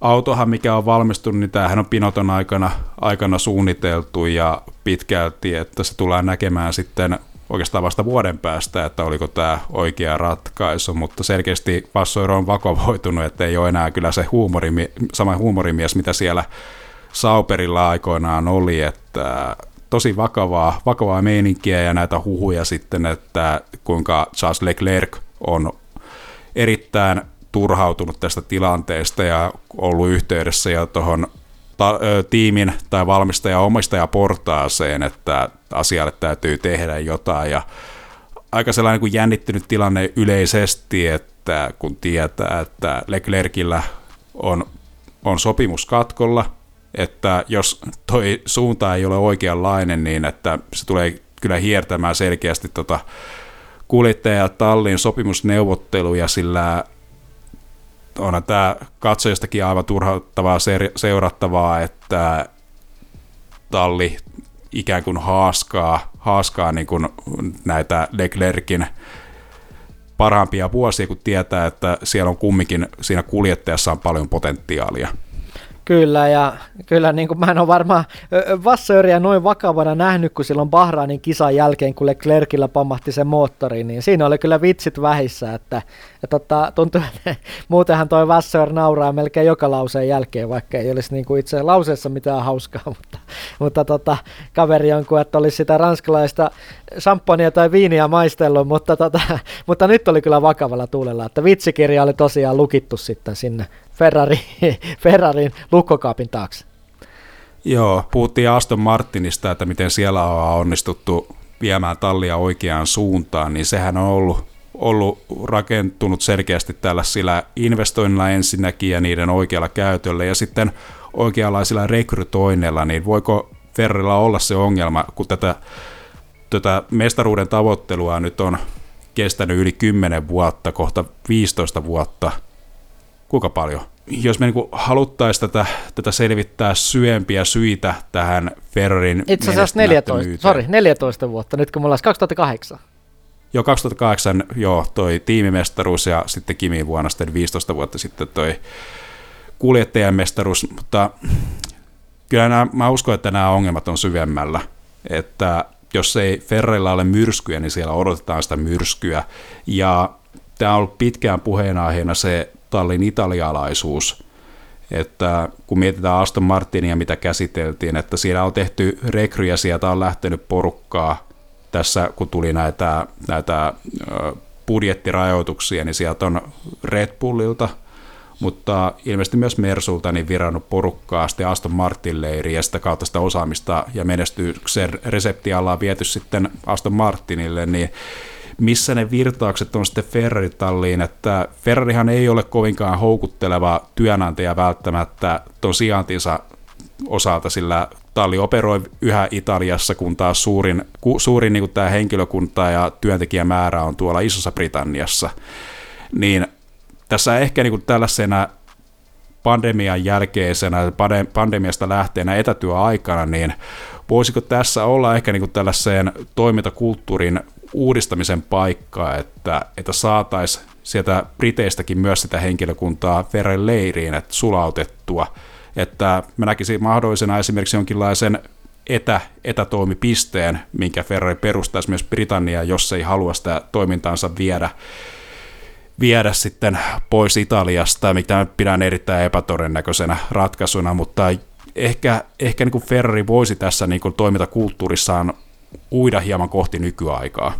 autohan, mikä on valmistunut, niin tämähän on Pinoton aikana, aikana suunniteltu ja pitkälti, että se tulee näkemään sitten oikeastaan vasta vuoden päästä, että oliko tämä oikea ratkaisu, mutta selkeästi Vassoiro on vakavoitunut, että ei ole enää kyllä se huumorimi, sama huumorimies, mitä siellä Sauperilla aikoinaan oli, että tosi vakavaa, vakavaa meininkiä ja näitä huhuja sitten, että kuinka Charles Leclerc on erittäin turhautunut tästä tilanteesta ja ollut yhteydessä jo tuohon ta- tiimin tai valmistaja omistajaportaaseen, että asialle täytyy tehdä jotain. Ja aika sellainen kuin jännittynyt tilanne yleisesti, että kun tietää, että Leclercillä on, on sopimus katkolla, että jos toi suunta ei ole oikeanlainen, niin että se tulee kyllä hiertämään selkeästi tota kuljettaja-tallin sopimusneuvotteluja, sillä onhan tämä katsojistakin aivan turhauttavaa seurattavaa, että talli ikään kuin haaskaa, haaskaa niin kuin näitä Leclerkin parhaimpia vuosia, kun tietää, että siellä on kumminkin siinä kuljettajassa on paljon potentiaalia. Kyllä, ja kyllä niin kuin mä en ole varmaan Vassööriä noin vakavana nähnyt, kun silloin Bahrainin kisan jälkeen, kun Leclercillä pamahti se moottori, niin siinä oli kyllä vitsit vähissä, että, että tota, tuntuu, että muutenhan toi Vassör nauraa melkein joka lauseen jälkeen, vaikka ei olisi niin kuin itse lauseessa mitään hauskaa, mutta, mutta tota, kaveri on kuin, että olisi sitä ranskalaista champagnea tai viiniä maistellut, mutta, tota, mutta nyt oli kyllä vakavalla tuulella, että vitsikirja oli tosiaan lukittu sitten sinne Ferrari, Ferrarin lukkokaapin taakse. Joo, puhuttiin Aston Martinista, että miten siellä on onnistuttu viemään tallia oikeaan suuntaan, niin sehän on ollut, ollut rakentunut selkeästi tällaisilla investoinnilla ensinnäkin ja niiden oikealla käytöllä ja sitten oikeanlaisilla rekrytoinneilla, niin voiko Ferrarilla olla se ongelma, kun tätä, tätä mestaruuden tavoittelua nyt on kestänyt yli 10 vuotta, kohta 15 vuotta – kuinka paljon? Jos me niin haluttaisiin tätä, tätä selvittää syvempiä syitä tähän Ferrarin Itse asiassa 14, sorry, 14 vuotta, nyt kun me ollaan 2008. Joo, 2008 joo, toi tiimimestaruus ja sitten Kimi vuonna sitten 15 vuotta sitten toi kuljettajan mestaruus, mutta kyllä nämä, mä uskon, että nämä ongelmat on syvemmällä, että jos ei Ferrarilla ole myrskyä, niin siellä odotetaan sitä myrskyä, ja tämä on ollut pitkään puheenaiheena se tallin italialaisuus, että kun mietitään Aston Martinia, mitä käsiteltiin, että siellä on tehty rekryjä, sieltä on lähtenyt porukkaa tässä, kun tuli näitä, näitä budjettirajoituksia, niin sieltä on Red Bullilta, mutta ilmeisesti myös Mersulta niin virannut porukkaa sitten Aston Martin leiriin ja sitä kautta sitä osaamista ja menestyksen reseptiä ollaan viety sitten Aston Martinille, niin missä ne virtaukset on sitten Ferrari-talliin, että Ferrarihan ei ole kovinkaan houkutteleva työnantaja välttämättä ton sijaintinsa osalta, sillä talli operoi yhä Italiassa, kun taas suurin, ku, suurin niin tämä henkilökunta ja työntekijämäärä on tuolla Isossa Britanniassa. Niin tässä ehkä niin tällaisena pandemian jälkeisenä, pandemiasta lähteenä etätyöaikana, niin voisiko tässä olla ehkä niin tällaiseen toimintakulttuurin uudistamisen paikka, että, että saataisiin sieltä Briteistäkin myös sitä henkilökuntaa veren leiriin, että sulautettua, että mä näkisin mahdollisena esimerkiksi jonkinlaisen etä, etätoimipisteen, minkä Ferrari perustaisi myös Britanniaan, jos ei halua sitä toimintaansa viedä, viedä sitten pois Italiasta, mitä pidän erittäin epätodennäköisenä ratkaisuna, mutta ehkä, ehkä niin kuin Ferrari voisi tässä niin kuin toimintakulttuurissaan uida hieman kohti nykyaikaa.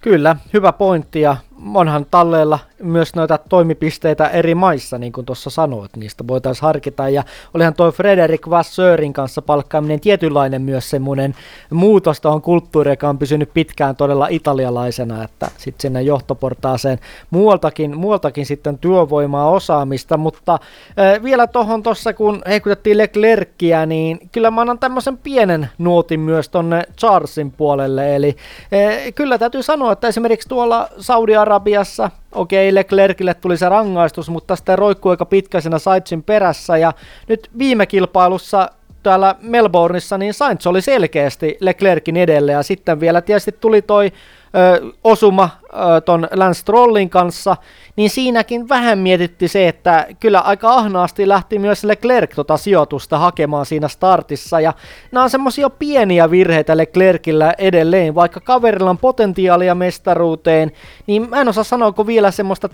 Kyllä, hyvä pointti ja onhan talleella myös noita toimipisteitä eri maissa, niin kuin tuossa sanoit, niistä voitaisiin harkita. Ja olihan tuo Frederik Vassörin kanssa palkkaaminen tietynlainen myös semmoinen muutos tuohon kulttuuriin, joka on pysynyt pitkään todella italialaisena, että sitten sinne johtoportaaseen muualtakin, muualtakin sitten työvoimaa osaamista, mutta äh, vielä tuohon tuossa, kun heikutettiin Leclerckiä, niin kyllä mä annan tämmöisen pienen nuotin myös tonne Charlesin puolelle, eli äh, kyllä täytyy sanoa, että esimerkiksi tuolla saudi Arabiassa, okei, Leclercille tuli se rangaistus, mutta sitten roikkuu aika pitkäisenä Saitsin perässä, ja nyt viime kilpailussa täällä Melbourneissa, niin Sainz oli selkeästi Leclerkin edelle, ja sitten vielä tietysti tuli toi ö, osuma ö, ton Lance Strollin kanssa, niin siinäkin vähän mietitti se, että kyllä aika ahnaasti lähti myös Leclerc tota sijoitusta hakemaan siinä startissa, ja nämä on semmoisia pieniä virheitä Leclercillä edelleen, vaikka kaverilla on potentiaalia mestaruuteen, niin mä en osaa sanoa, vielä semmoista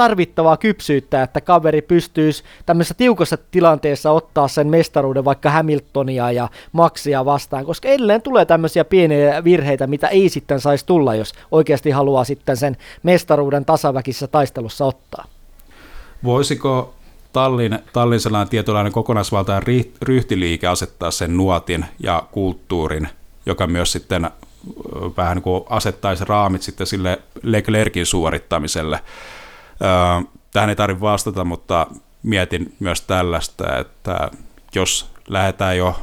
tarvittavaa kypsyyttä, että kaveri pystyisi tämmöisessä tiukassa tilanteessa ottaa sen mestaruuden vaikka Hamiltonia ja Maxia vastaan, koska edelleen tulee tämmöisiä pieniä virheitä, mitä ei sitten saisi tulla, jos oikeasti haluaa sitten sen mestaruuden tasaväkissä taistelussa ottaa. Voisiko Tallin, Tallin sellainen tietynlainen kokonaisvaltainen ryhtiliike asettaa sen nuotin ja kulttuurin, joka myös sitten vähän niin kuin asettaisi raamit sitten sille Leclerkin suorittamiselle. Tähän ei tarvitse vastata, mutta mietin myös tällaista, että jos lähdetään jo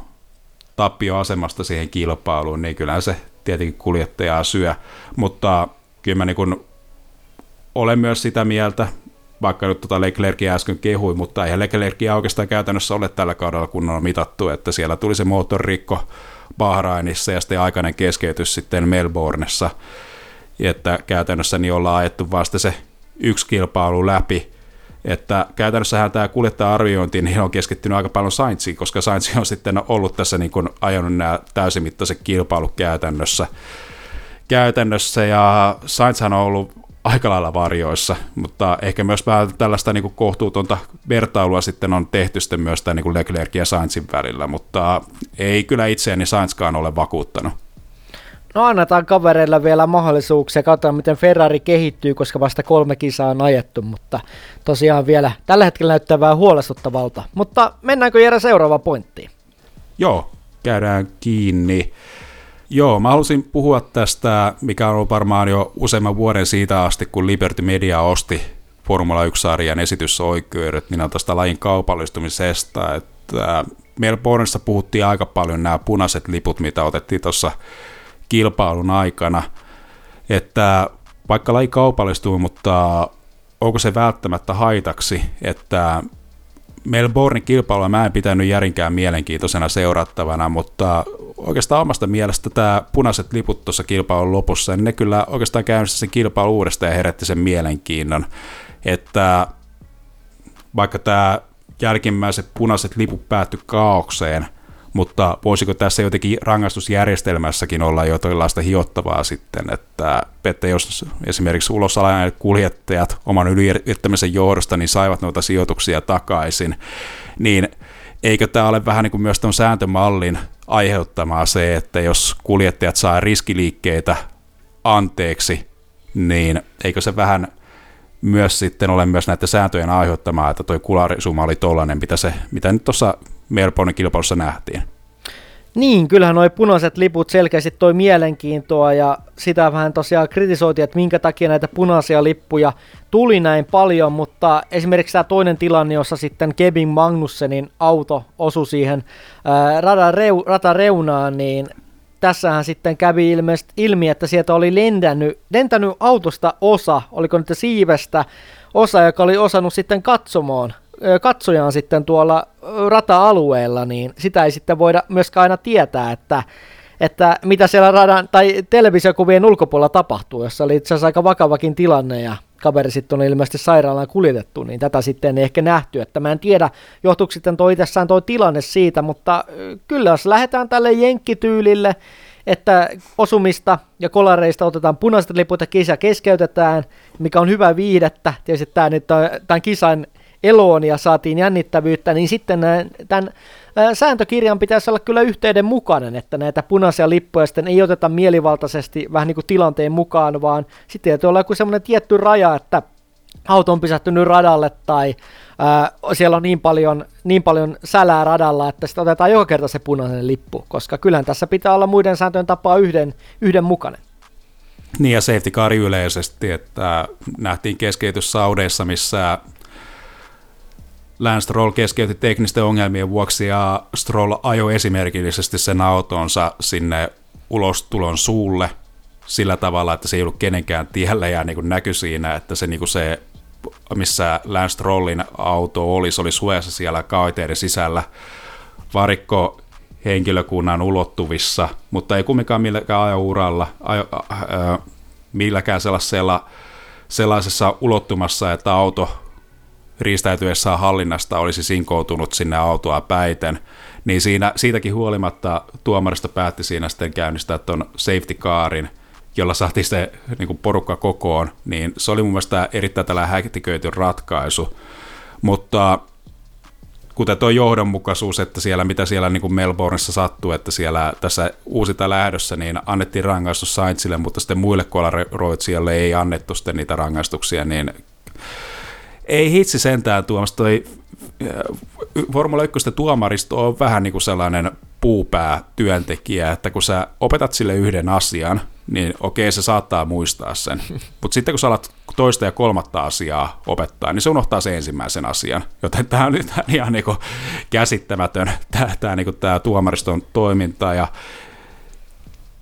tappioasemasta siihen kilpailuun, niin kyllähän se tietenkin kuljettajaa syö, mutta kyllä mä niin olen myös sitä mieltä, vaikka nyt tota Leclercia äsken kehui, mutta eihän Leclercia oikeastaan käytännössä ole tällä kaudella kunnolla mitattu, että siellä tuli se moottorikko Bahrainissa ja sitten aikainen keskeytys sitten Melbourneessa, että käytännössä niin ollaan ajettu vasta se yksi kilpailu läpi, että käytännössähän tämä kuljettaja-arviointi niin on keskittynyt aika paljon Saintsiin, koska Sainz on sitten ollut tässä niin kuin ajanut nämä täysimittaiset kilpailut käytännössä. käytännössä ja Sainzhan on ollut aika lailla varjoissa, mutta ehkä myös vähän tällaista niin kuin kohtuutonta vertailua sitten on tehty sitten myös tämän niin Leclerc ja Sainzin välillä, mutta ei kyllä itseäni Sainzkaan ole vakuuttanut. No annetaan kavereilla vielä mahdollisuuksia, katsotaan miten Ferrari kehittyy, koska vasta kolme kisaa on ajettu, mutta tosiaan vielä tällä hetkellä näyttää vähän huolestuttavalta. Mutta mennäänkö Jere seuraava pointtiin? Joo, käydään kiinni. Joo, mä halusin puhua tästä, mikä on ollut varmaan jo useamman vuoden siitä asti, kun Liberty Media osti Formula 1-sarjan esitysoikeudet, niin on tästä lajin kaupallistumisesta, että Melbourneissa puhuttiin aika paljon nämä punaiset liput, mitä otettiin tuossa kilpailun aikana, että vaikka laji kaupallistuu, mutta onko se välttämättä haitaksi, että Melbourne kilpailua mä en pitänyt järinkään mielenkiintoisena seurattavana, mutta oikeastaan omasta mielestä tämä punaiset liput tuossa kilpailun lopussa, niin ne kyllä oikeastaan käynnissä sen kilpailun uudestaan ja herätti sen mielenkiinnon, että vaikka tämä jälkimmäiset punaiset liput päättyi kaaukseen, mutta voisiko tässä jotenkin rangaistusjärjestelmässäkin olla jotain hiottavaa sitten, että, että jos esimerkiksi ulosalainen kuljettajat oman yliyrittämisen johdosta niin saivat noita sijoituksia takaisin, niin eikö tämä ole vähän niin kuin myös tuon sääntömallin aiheuttamaa se, että jos kuljettajat saa riskiliikkeitä anteeksi, niin eikö se vähän myös sitten ole myös näiden sääntöjen aiheuttamaa, että tuo kularisuma oli tollainen, mitä, se, mitä nyt tuossa Melbourne kilpailussa nähtiin. Niin, kyllähän nuo punaiset liput selkeästi toi mielenkiintoa ja sitä vähän tosiaan kritisoitiin, että minkä takia näitä punaisia lippuja tuli näin paljon, mutta esimerkiksi tämä toinen tilanne, jossa sitten Kevin Magnussenin auto osui siihen radan, reu, radan reunaan, niin tässähän sitten kävi ilmeisesti ilmi, että sieltä oli lentänyt, lentänyt autosta osa, oliko nyt siivestä osa, joka oli osannut sitten katsomaan katsojaan sitten tuolla rata-alueella, niin sitä ei sitten voida myöskään aina tietää, että että mitä siellä radan tai televisiokuvien ulkopuolella tapahtuu, jossa oli itse asiassa aika vakavakin tilanne ja kaveri sitten on ilmeisesti sairaalaan kuljetettu, niin tätä sitten ei ehkä nähty, että mä en tiedä, johtuuko sitten toi itsessään toi tilanne siitä, mutta kyllä jos lähdetään tälle jenkkityylille, että osumista ja kolareista otetaan punaiset liput ja kisa keskeytetään, mikä on hyvä viidettä, tietysti tämä nyt tämän kisan eloon ja saatiin jännittävyyttä, niin sitten tämän sääntökirjan pitäisi olla kyllä yhteydenmukainen, että näitä punaisia lippuja sitten ei oteta mielivaltaisesti vähän niin kuin tilanteen mukaan, vaan sitten täytyy olla joku semmoinen tietty raja, että auto on pysähtynyt radalle tai ää, siellä on niin paljon, niin paljon sälää radalla, että sitten otetaan joka kerta se punainen lippu, koska kyllähän tässä pitää olla muiden sääntöjen tapaa yhden, yhdenmukainen. Niin ja safety car yleisesti, että nähtiin keskeytys Saudeissa, missä Lance Stroll keskeytti teknisten ongelmien vuoksi ja Stroll ajoi esimerkillisesti sen autonsa sinne ulostulon suulle sillä tavalla, että se ei ollut kenenkään tiellä ja niin näkyi siinä, että se, niin se missä Lance Strollin auto oli, se oli suojassa siellä kaiteiden sisällä varikko henkilökunnan ulottuvissa, mutta ei kumminkaan milläkään ajouralla, ajo, äh, milläkään sellaisella, sellaisessa ulottumassa, että auto riistäytyessään hallinnasta olisi sinkoutunut sinne autoa päiten, niin siinä, siitäkin huolimatta tuomarista päätti siinä sitten käynnistää tuon safety carin, jolla saatiin se niin kuin porukka kokoon, niin se oli mun mielestä erittäin tällä hätiköity ratkaisu. Mutta kuten tuo johdonmukaisuus, että siellä mitä siellä niin kuin Melbourneissa sattuu, että siellä tässä uusita lähdössä, niin annettiin rangaistus Saintsille, mutta sitten muille kolaroitsijoille ei annettu sitten niitä rangaistuksia, niin ei hitsi sentään tuomasta toi äh, Formula 1 tuomaristo on vähän niin kuin sellainen puupää työntekijä, että kun sä opetat sille yhden asian, niin okei, se saattaa muistaa sen. Mutta sitten kun sä alat toista ja kolmatta asiaa opettaa, niin se unohtaa sen ensimmäisen asian. Joten tämä on nyt ihan niin kuin käsittämätön, tämä, niin tämä tuomariston toiminta. Ja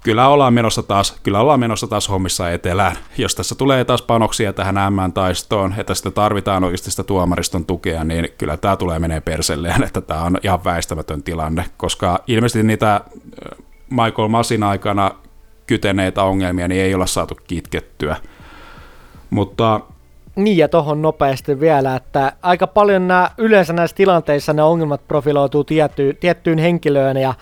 kyllä ollaan menossa taas, kyllä ollaan menossa taas hommissa etelään. Jos tässä tulee taas panoksia tähän M-taistoon, että sitä tarvitaan oikeasti sitä tuomariston tukea, niin kyllä tämä tulee menee perselleen, että tämä on ihan väistämätön tilanne, koska ilmeisesti niitä Michael Masin aikana kyteneitä ongelmia niin ei olla saatu kitkettyä. Mutta niin ja tuohon nopeasti vielä, että aika paljon nämä, yleensä näissä tilanteissa ne ongelmat profiloituu tietty, tiettyyn henkilöön ja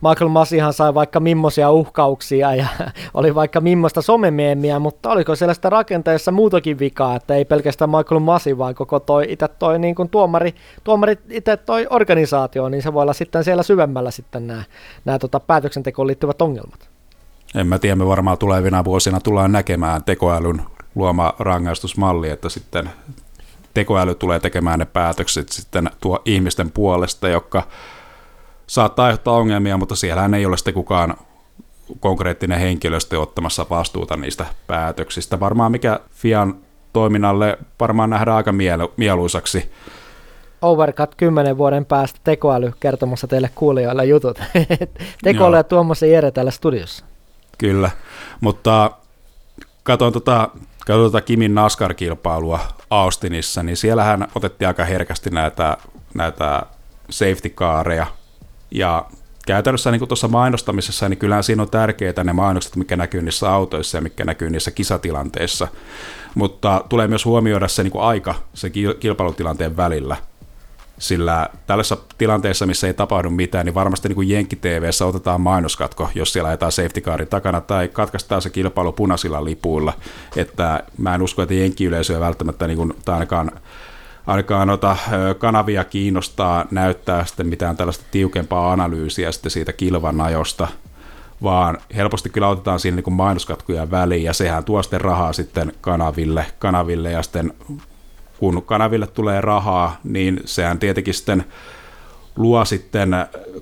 Michael Masihan sai vaikka mimmosia uhkauksia ja oli vaikka mimmoista somemeemiä, mutta oliko siellä sitä rakenteessa muutakin vikaa, että ei pelkästään Michael Masi, vaan koko toi itse toi niin kuin tuomari, tuomari itse toi organisaatio, niin se voi olla sitten siellä syvemmällä sitten nämä, nämä tota päätöksentekoon liittyvät ongelmat. En mä tiedä, me varmaan tulevina vuosina tullaan näkemään tekoälyn luoma rangaistusmalli, että sitten tekoäly tulee tekemään ne päätökset sitten tuo ihmisten puolesta, joka saattaa aiheuttaa ongelmia, mutta siellä ei ole sitten kukaan konkreettinen henkilöstö ottamassa vastuuta niistä päätöksistä. Varmaan mikä Fian toiminnalle varmaan nähdään aika mielu- mieluisaksi. Overcut 10 vuoden päästä tekoäly kertomassa teille kuulijoille jutut. tekoäly ja Tuomas Jere täällä studiossa. Kyllä, mutta katsoin tota, katsoin tota Kimin NASCAR-kilpailua Austinissa, niin siellähän otettiin aika herkästi näitä, näitä safety careja ja käytännössä niin kuin tuossa mainostamisessa, niin kyllähän siinä on tärkeää ne mainokset, mikä näkyy niissä autoissa ja mikä näkyy niissä kisatilanteissa. Mutta tulee myös huomioida se niin aika sen kilpailutilanteen välillä. Sillä tällaisessa tilanteessa, missä ei tapahdu mitään, niin varmasti niin kuin Jenkki-TVssä otetaan mainoskatko, jos siellä ajetaan safety carin takana, tai katkaistaan se kilpailu punaisilla lipuilla. Että mä en usko, että Jenkki-yleisöä välttämättä, niin kuin, tai ainakaan ainakaan noita kanavia kiinnostaa näyttää sitten mitään tällaista tiukempaa analyysiä sitten siitä kilvan ajosta, vaan helposti kyllä otetaan siinä niin mainoskatkuja väliin, ja sehän tuo sitten rahaa sitten kanaville, kanaville ja sitten kun kanaville tulee rahaa, niin sehän tietenkin sitten luo sitten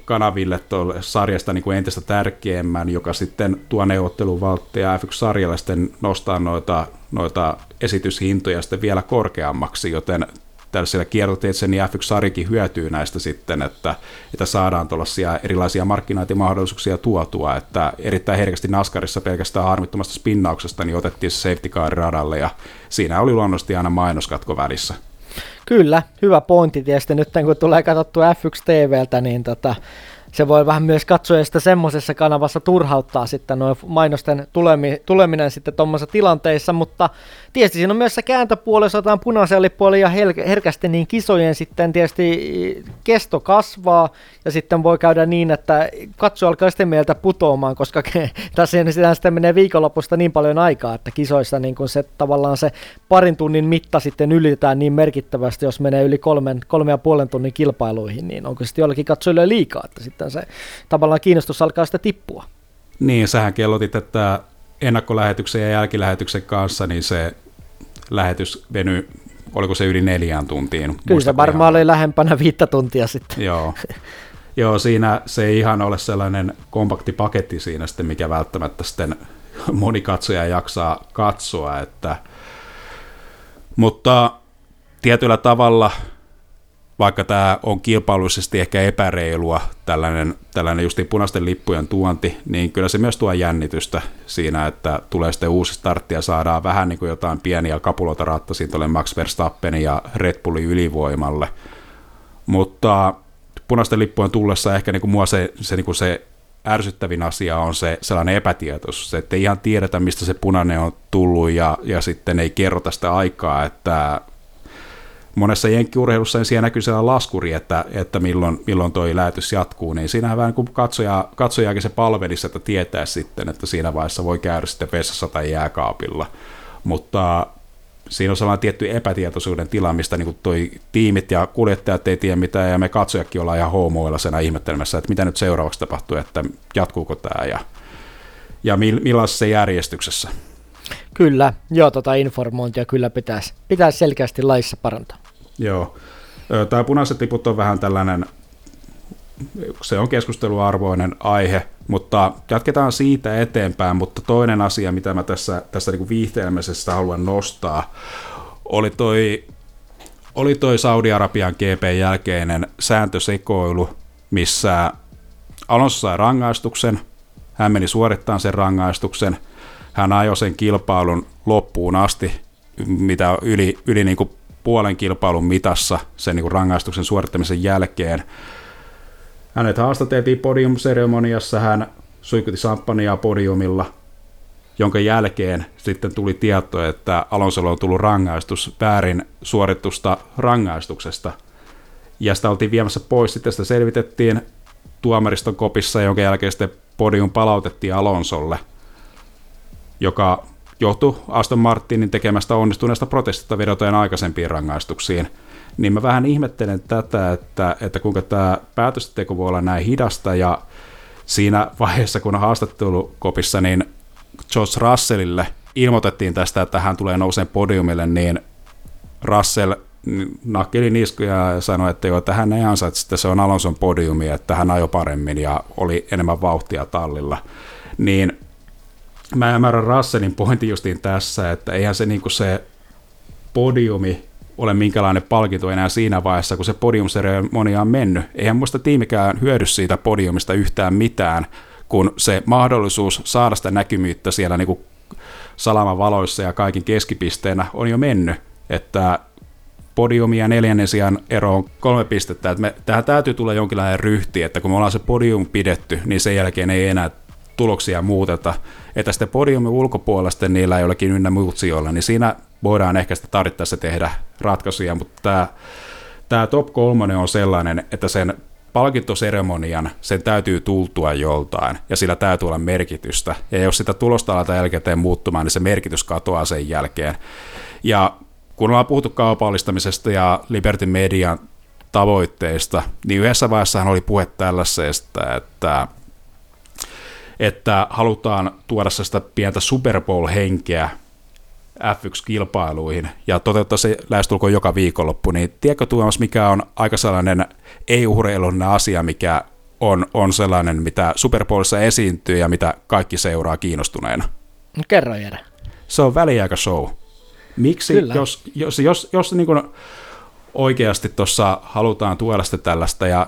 kanaville sarjasta niin kuin entistä tärkeämmän, joka sitten tuo neuvotteluvalttia F1-sarjalle sitten nostaa noita, noita esityshintoja sitten vielä korkeammaksi, joten tällaisilla kiertoteitsen niin F1-sarikin hyötyy näistä sitten, että, että saadaan tuollaisia erilaisia markkinointimahdollisuuksia tuotua, että erittäin herkästi NASCARissa pelkästään harmittomasta spinnauksesta niin otettiin se safety car radalle ja siinä oli luonnollisesti aina mainoskatko välissä. Kyllä, hyvä pointti tietysti nyt kun tulee katsottua F1 TVltä, niin tota, se voi vähän myös katsoa sitä semmoisessa kanavassa turhauttaa sitten noin mainosten tulemi, tuleminen sitten tuommoisessa tilanteissa, mutta tietysti siinä on myös se kääntöpuoli, jos otetaan punaisen puoli ja herkästi niin kisojen sitten tietysti kesto kasvaa ja sitten voi käydä niin, että katso alkaa sitten mieltä putoamaan, koska tässä sitten menee viikonlopusta niin paljon aikaa, että kisoissa niin kun se tavallaan se parin tunnin mitta sitten ylitetään niin merkittävästi, jos menee yli kolmen, kolme ja puolen tunnin kilpailuihin, niin onko sitten jollakin katsojille liikaa, että sitten se tavallaan kiinnostus alkaa sitä tippua. Niin, sähän kellotit, että ennakkolähetyksen ja jälkilähetyksen kanssa, niin se lähetys venyi, oliko se yli neljään tuntiin? Kyllä se varmaan oli lähempänä viittä tuntia sitten. Joo. Joo, siinä se ei ihan ole sellainen kompakti paketti siinä sitten, mikä välttämättä sitten moni katsoja jaksaa katsoa, että mutta tietyllä tavalla, vaikka tämä on kilpailullisesti ehkä epäreilua, tällainen, tällainen justiin punaisten lippujen tuonti, niin kyllä se myös tuo jännitystä siinä, että tulee sitten uusi startti ja saadaan vähän niin kuin jotain pieniä kapuloita rattasiin tuolle Max Verstappenin ja Red Bullin ylivoimalle. Mutta punaisten lippujen tullessa ehkä niin kuin mua se, se, niin kuin se ärsyttävin asia on se sellainen epätietoisuus, että ei ihan tiedetä, mistä se punainen on tullut ja, ja sitten ei kerrota sitä aikaa, että monessa jenkkiurheilussa niin siellä näkyy sellainen laskuri, että, että milloin, milloin toi lähetys jatkuu, niin siinähän vähän niin katsoja, katsojaakin se palvelisi, että tietää sitten, että siinä vaiheessa voi käydä sitten vessassa tai jääkaapilla. Mutta siinä on sellainen tietty epätietoisuuden tila, mistä niin toi tiimit ja kuljettajat ei tiedä mitään, ja me katsojakin ollaan ihan homoilla sen ihmettelemässä, että mitä nyt seuraavaksi tapahtuu, että jatkuuko tämä, ja, ja millaisessa järjestyksessä. Kyllä, joo, tota informointia kyllä pitäisi, pitäisi selkeästi laissa parantaa. Joo, tämä punaiset tiput on vähän tällainen, se on keskusteluarvoinen aihe, mutta jatketaan siitä eteenpäin, mutta toinen asia, mitä mä tässä, tässä niin viihteelmäisessä haluan nostaa, oli toi, oli toi Saudi-Arabian GP jälkeinen sääntösekoilu, missä Alonso sai rangaistuksen, hän meni suorittamaan sen rangaistuksen, hän ajoi sen kilpailun loppuun asti, mitä yli, yli niin kuin puolen kilpailun mitassa sen niin rangaistuksen suorittamisen jälkeen. Hänet haastateltiin podiumseremoniassa, hän suikutti samppania podiumilla, jonka jälkeen sitten tuli tieto, että Alonsolla on tullut rangaistus väärin suoritusta rangaistuksesta. Ja sitä oltiin viemässä pois, sitten sitä selvitettiin tuomariston kopissa, jonka jälkeen sitten podium palautettiin Alonsolle, joka johtui Aston Martinin tekemästä onnistuneesta protestista vedoten aikaisempiin rangaistuksiin – niin mä vähän ihmettelen tätä, että, että kuinka tämä päätösteko voi olla näin hidasta, ja siinä vaiheessa, kun on haastattelukopissa, niin George Russellille ilmoitettiin tästä, että hän tulee nouseen podiumille, niin Russell nakkeli niskuja ja sanoi, että joo, että hän ei ansaitse, että se on Alonson podiumi, että hän ajoi paremmin ja oli enemmän vauhtia tallilla. Niin mä ymmärrän Russellin pointti justiin tässä, että eihän se, niinku se podiumi ole minkälainen palkinto enää siinä vaiheessa, kun se podiumseremonia on mennyt. Eihän muista tiimikään hyödy siitä podiumista yhtään mitään, kun se mahdollisuus saada sitä näkymyyttä siellä niin kuin salaman valoissa ja kaikin keskipisteenä on jo mennyt. Että podiumi ja neljännen sijaan ero on kolme pistettä. Että me, tähän täytyy tulla jonkinlainen ryhti, että kun me ollaan se podium pidetty, niin sen jälkeen ei enää tuloksia muuteta. Että sitten podiumin ulkopuolella niillä jollakin ynnä muut sijoilla, niin siinä voidaan ehkä sitä tarvittaessa tehdä ratkaisuja, mutta tämä, tämä top kolmonen on sellainen, että sen palkintoseremonian, sen täytyy tultua joltain, ja sillä täytyy olla merkitystä. Ja jos sitä tulosta aletaan jälkeen muuttumaan, niin se merkitys katoaa sen jälkeen. Ja kun ollaan puhuttu kaupallistamisesta ja Liberty Median tavoitteista, niin yhdessä vaiheessa oli puhe tällaisesta, että että halutaan tuoda sitä pientä Super Bowl-henkeä F1-kilpailuihin ja toteuttaa se lähestulkoon joka viikonloppu, niin tiedätkö Tuomas, mikä on aika sellainen ei-urheilullinen asia, mikä on, on sellainen, mitä Super Bowlissa esiintyy ja mitä kaikki seuraa kiinnostuneena? No kerro Jere. Se on väliaika-show. Miksi, Kyllä. jos, jos, jos, jos niin kuin oikeasti tuossa halutaan tuoda sitä tällaista ja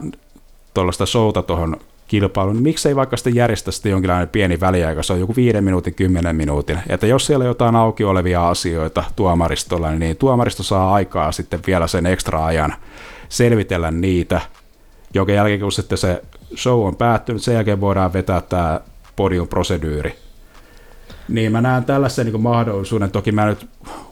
tuollaista showta tuohon kilpailu, niin miksei vaikka sitten järjestä sitten jonkinlainen pieni väliaika, se on joku viiden minuutin, kymmenen minuutin. Että jos siellä on jotain auki olevia asioita tuomaristolla, niin tuomaristo saa aikaa sitten vielä sen ekstra ajan selvitellä niitä. jonka jälkeen kun sitten se show on päättynyt, sen jälkeen voidaan vetää tämä podium-proseduuri. Niin mä näen tällaisen niin mahdollisuuden, toki mä nyt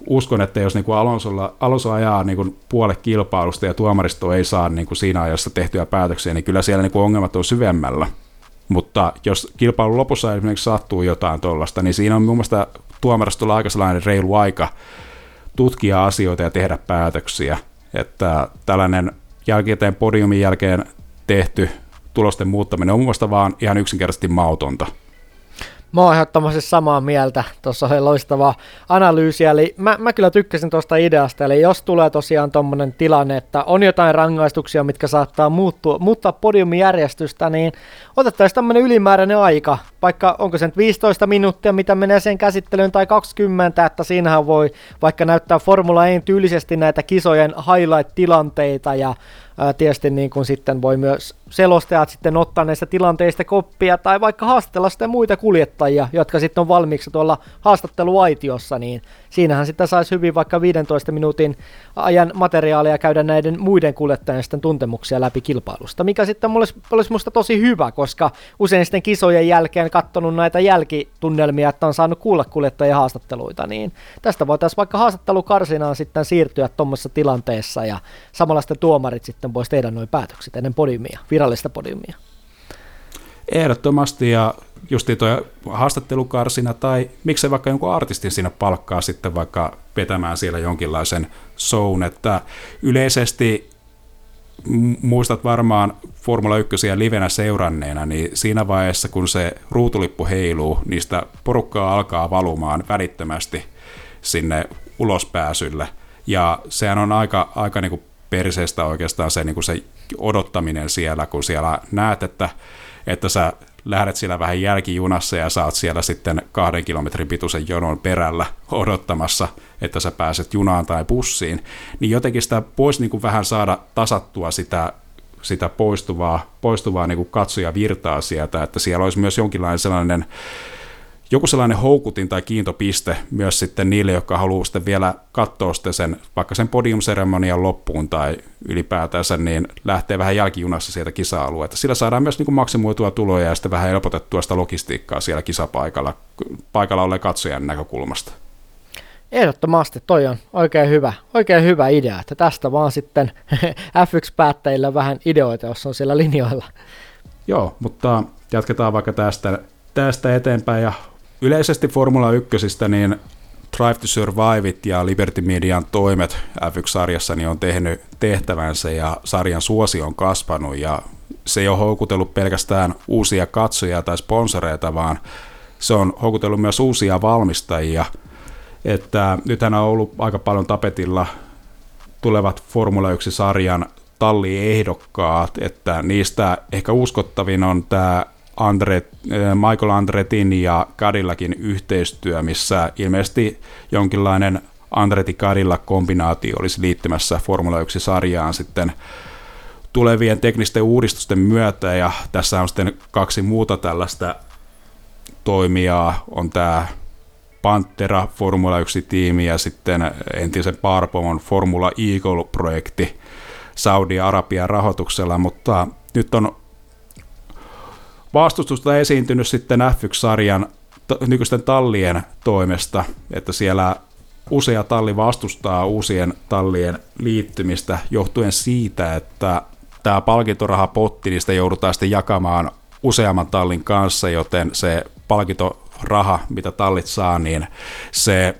uskon, että jos niin Alonsolla, Alonso ajaa niin puolet kilpailusta ja tuomaristo ei saa niin kuin siinä ajassa tehtyjä päätöksiä, niin kyllä siellä niin ongelmat on syvemmällä. Mutta jos kilpailun lopussa esimerkiksi sattuu jotain tuollaista, niin siinä on mun mielestä tuomaristolla aika sellainen reilu aika tutkia asioita ja tehdä päätöksiä. Että tällainen jälkikäteen podiumin jälkeen tehty tulosten muuttaminen on mun mielestä vaan ihan yksinkertaisesti mautonta. Mä oon ehdottomasti samaa mieltä. Tuossa oli loistava analyysi. Eli mä, mä kyllä tykkäsin tuosta ideasta. Eli jos tulee tosiaan tuommoinen tilanne, että on jotain rangaistuksia, mitkä saattaa muuttua, muuttaa podiumin järjestystä, niin otettaisiin tämmöinen ylimääräinen aika. Vaikka onko se nyt 15 minuuttia, mitä menee sen käsittelyyn, tai 20, että siinähän voi vaikka näyttää Formula 1 tyylisesti näitä kisojen highlight-tilanteita ja ää, tietysti niin kuin sitten voi myös selostajat sitten ottaa näistä tilanteista koppia tai vaikka haastatella sitten muita kuljettajia, jotka sitten on valmiiksi tuolla haastatteluaitiossa, niin siinähän sitten saisi hyvin vaikka 15 minuutin ajan materiaalia käydä näiden muiden kuljettajien tuntemuksia läpi kilpailusta, mikä sitten olisi, olisi musta tosi hyvä, koska usein sitten kisojen jälkeen katsonut näitä jälkitunnelmia, että on saanut kuulla kuljettajien haastatteluita, niin tästä voitaisiin vaikka haastattelukarsinaan sitten siirtyä tuommoisessa tilanteessa ja samalla sitten tuomarit sitten voisi tehdä noin päätökset ennen podiumia, virallista podiumia. Ehdottomasti ja just tuo haastattelukarsina tai miksei vaikka jonkun artistin siinä palkkaa sitten vaikka vetämään siellä jonkinlaisen shown, että yleisesti muistat varmaan Formula 1 livenä seuranneena, niin siinä vaiheessa, kun se ruutulippu heiluu, niistä porukkaa alkaa valumaan välittömästi sinne ulospääsylle. Ja sehän on aika, aika niin kuin perseestä oikeastaan se, niin kuin se odottaminen siellä, kun siellä näet, että, että sä lähdet siellä vähän jälkijunassa ja saat siellä sitten kahden kilometrin pituisen jonon perällä odottamassa, että sä pääset junaan tai bussiin, niin jotenkin sitä voisi niin kuin vähän saada tasattua sitä, sitä poistuvaa, poistuvaa niin kuin katsojavirtaa sieltä, että siellä olisi myös jonkinlainen sellainen joku sellainen houkutin tai kiintopiste myös sitten niille, jotka haluaa sitten vielä katsoa sitten sen, vaikka sen podiumseremonian loppuun tai ylipäätänsä, niin lähtee vähän jälkijunassa sieltä kisa-alueelta. Sillä saadaan myös niin kuin maksimoitua tuloja ja sitten vähän helpotettua sitä logistiikkaa siellä kisapaikalla, paikalla olleen katsojan näkökulmasta. Ehdottomasti toi on oikein hyvä, oikein hyvä idea, että tästä vaan sitten F1-päättäjillä vähän ideoita, jos on siellä linjoilla. Joo, mutta jatketaan vaikka tästä, tästä eteenpäin ja Yleisesti Formula 1, niin Drive to Surviveit ja Liberty Median toimet F1-sarjassa niin on tehnyt tehtävänsä ja sarjan suosi on kasvanut ja se ei ole houkutellut pelkästään uusia katsojia tai sponsoreita, vaan se on houkutellut myös uusia valmistajia. Että nythän on ollut aika paljon tapetilla tulevat Formula 1-sarjan talliehdokkaat, että niistä ehkä uskottavin on tämä Andre, äh, Michael Andretin ja Kadillakin yhteistyö, missä ilmeisesti jonkinlainen Andretti Kadilla kombinaatio olisi liittymässä Formula 1-sarjaan sitten tulevien teknisten uudistusten myötä, ja tässä on sitten kaksi muuta tällaista toimijaa, on tämä Pantera Formula 1-tiimi ja sitten entisen Parpomon Formula Eagle-projekti Saudi-Arabian rahoituksella, mutta nyt on vastustusta esiintynyt sitten F1-sarjan t- nykyisten tallien toimesta, että siellä usea talli vastustaa uusien tallien liittymistä johtuen siitä, että tämä palkintorahapotti, niistä joudutaan sitten jakamaan useamman tallin kanssa, joten se palkintoraha, mitä tallit saa, niin se,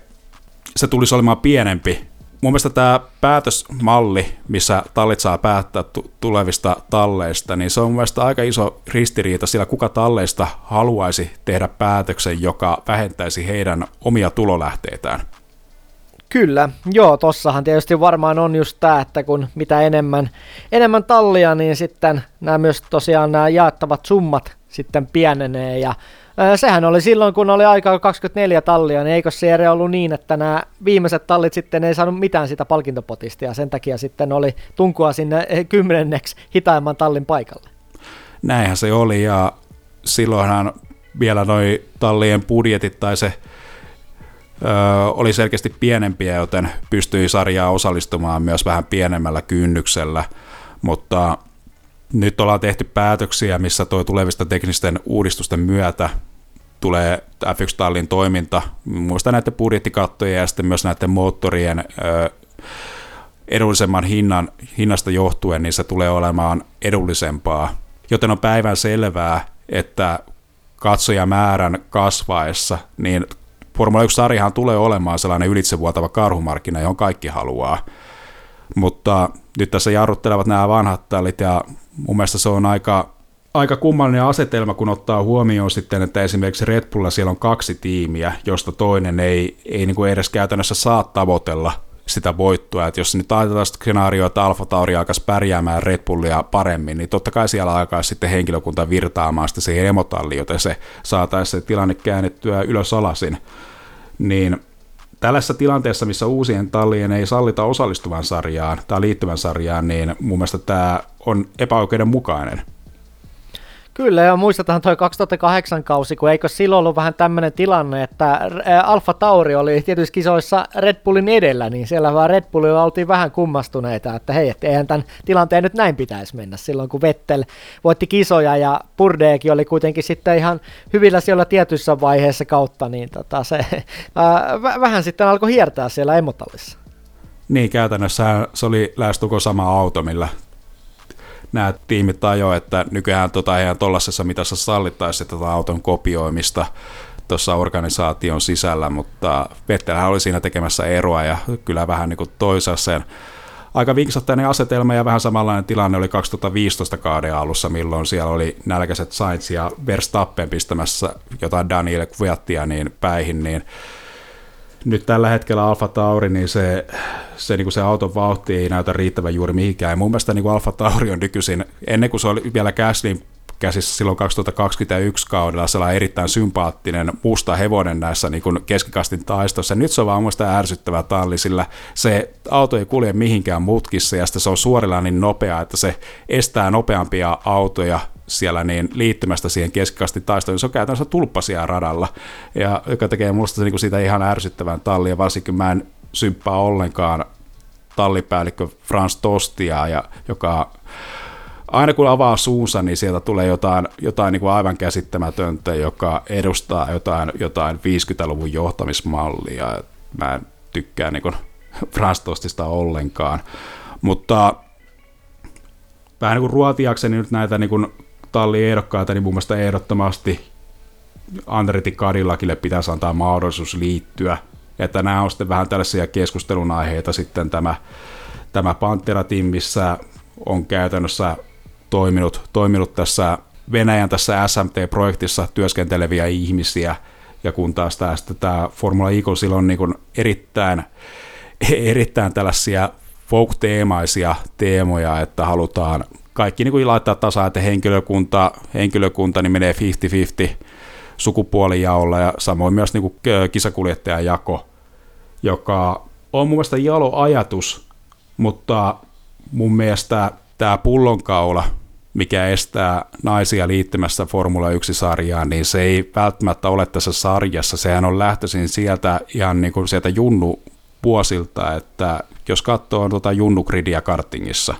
se tulisi olemaan pienempi mun mielestä tämä päätösmalli, missä tallit saa päättää t- tulevista talleista, niin se on mun mielestä aika iso ristiriita, sillä kuka talleista haluaisi tehdä päätöksen, joka vähentäisi heidän omia tulolähteitään. Kyllä, joo, tossahan tietysti varmaan on just tämä, että kun mitä enemmän, enemmän tallia, niin sitten nämä myös tosiaan nämä jaettavat summat sitten pienenee ja Sehän oli silloin, kun oli aikaa 24 tallia, niin eikö se eri ollut niin, että nämä viimeiset tallit sitten ei saanut mitään sitä palkintopotista ja sen takia sitten oli tunkua sinne kymmenenneksi hitaimman tallin paikalle. Näinhän se oli ja silloinhan vielä noin tallien budjetit tai se ö, oli selkeästi pienempiä, joten pystyi sarjaa osallistumaan myös vähän pienemmällä kynnyksellä, mutta nyt ollaan tehty päätöksiä, missä tuo tulevista teknisten uudistusten myötä tulee F1-tallin toiminta, muista näiden budjettikattojen ja sitten myös näiden moottorien edullisemman hinnan, hinnasta johtuen, niin se tulee olemaan edullisempaa. Joten on päivän selvää, että katsojamäärän kasvaessa, niin Formula 1-sarjahan tulee olemaan sellainen ylitsevuotava karhumarkkina, johon kaikki haluaa. Mutta nyt tässä jarruttelevat nämä vanhat tallit ja mun mielestä se on aika, aika kummallinen asetelma, kun ottaa huomioon sitten, että esimerkiksi Red Bulla siellä on kaksi tiimiä, josta toinen ei, ei niin kuin edes käytännössä saa tavoitella sitä voittoa. Että jos nyt ajatellaan skenaarioa, että Alfa Tauri alkaisi pärjäämään Red Bullia paremmin, niin totta kai siellä alkaisi sitten henkilökunta virtaamaan sitten siihen emotalliin, joten se saataisiin se tilanne käännettyä ylös alasin. Niin tällaisessa tilanteessa, missä uusien tallien ei sallita osallistuvan sarjaan tai liittyvän sarjaan, niin mun mielestä tämä on epäoikeudenmukainen. Kyllä, ja muistetaan toi 2008 kausi, kun eikö silloin ollut vähän tämmöinen tilanne, että Alfa Tauri oli tietysti kisoissa Red Bullin edellä, niin siellä vaan Red Bullilla oltiin vähän kummastuneita, että hei, että eihän tämän tilanteen nyt näin pitäisi mennä silloin, kun Vettel voitti kisoja ja Purdeekin oli kuitenkin sitten ihan hyvillä siellä tietyissä vaiheessa kautta, niin tota se ää, vähän sitten alkoi hiertää siellä emotallissa. Niin, käytännössä se oli lähestulkoon sama auto, millä nämä tiimit ajo, että nykyään tota ihan tuollaisessa mitassa sallittaisi tätä auton kopioimista tuossa organisaation sisällä, mutta Vettelhän oli siinä tekemässä eroa ja kyllä vähän niin kuin toisessa aika vinksattainen asetelma ja vähän samanlainen tilanne oli 2015 kauden alussa, milloin siellä oli nälkäiset Sainz ja Verstappen pistämässä jotain Daniel Kviattia niin päihin, niin nyt tällä hetkellä Alfa Tauri, niin se, se, niin kuin se auton vauhti ei näytä riittävän juuri mihinkään. Ja mun mielestä niin kuin Alfa Tauri on nykyisin, ennen kuin se oli vielä Gaslin käsissä silloin 2021 kaudella sellainen erittäin sympaattinen musta hevonen näissä niin kuin keskikastin taistossa. Nyt se on vaan muista ärsyttävä talli, sillä se auto ei kulje mihinkään mutkissa ja se on suorilla niin nopea, että se estää nopeampia autoja siellä niin liittymästä siihen keskikasti taistoon, se on käytännössä tulppasia radalla, ja joka tekee musta niin siitä ihan ärsyttävän talli, ja varsinkin mä en symppää ollenkaan tallipäällikkö Frans Tostia, ja, joka aina kun avaa suunsa, niin sieltä tulee jotain, jotain niin kuin aivan käsittämätöntä, joka edustaa jotain, jotain 50-luvun johtamismallia. Mä en tykkää niin kuin Frans Tostista ollenkaan. Mutta vähän niin kuin ruotiakseni nyt näitä niin kuin talliehdokkaita, niin mun mielestä ehdottomasti Andretti Kadillakille pitäisi antaa mahdollisuus liittyä. Että nämä on sitten vähän tällaisia keskustelun aiheita sitten tämä, tämä Pantera-team, missä on käytännössä toiminut, toiminut tässä Venäjän tässä SMT-projektissa työskenteleviä ihmisiä, ja kun taas tämä, tämä Formula Eagle on niin erittäin, erittäin tällaisia folk-teemaisia teemoja, että halutaan kaikki niin kuin laittaa tasa, että henkilökunta, henkilökunta niin menee 50-50 sukupuolijaolla ja samoin myös niin kuin kisakuljettajan jako, joka on mun mielestä jalo ajatus, mutta mun mielestä tämä pullonkaula, mikä estää naisia liittymässä Formula 1-sarjaan, niin se ei välttämättä ole tässä sarjassa. Sehän on lähtöisin sieltä ihan niin kuin sieltä junnu vuosilta, että jos katsoo tuota junnukridia kartingissa,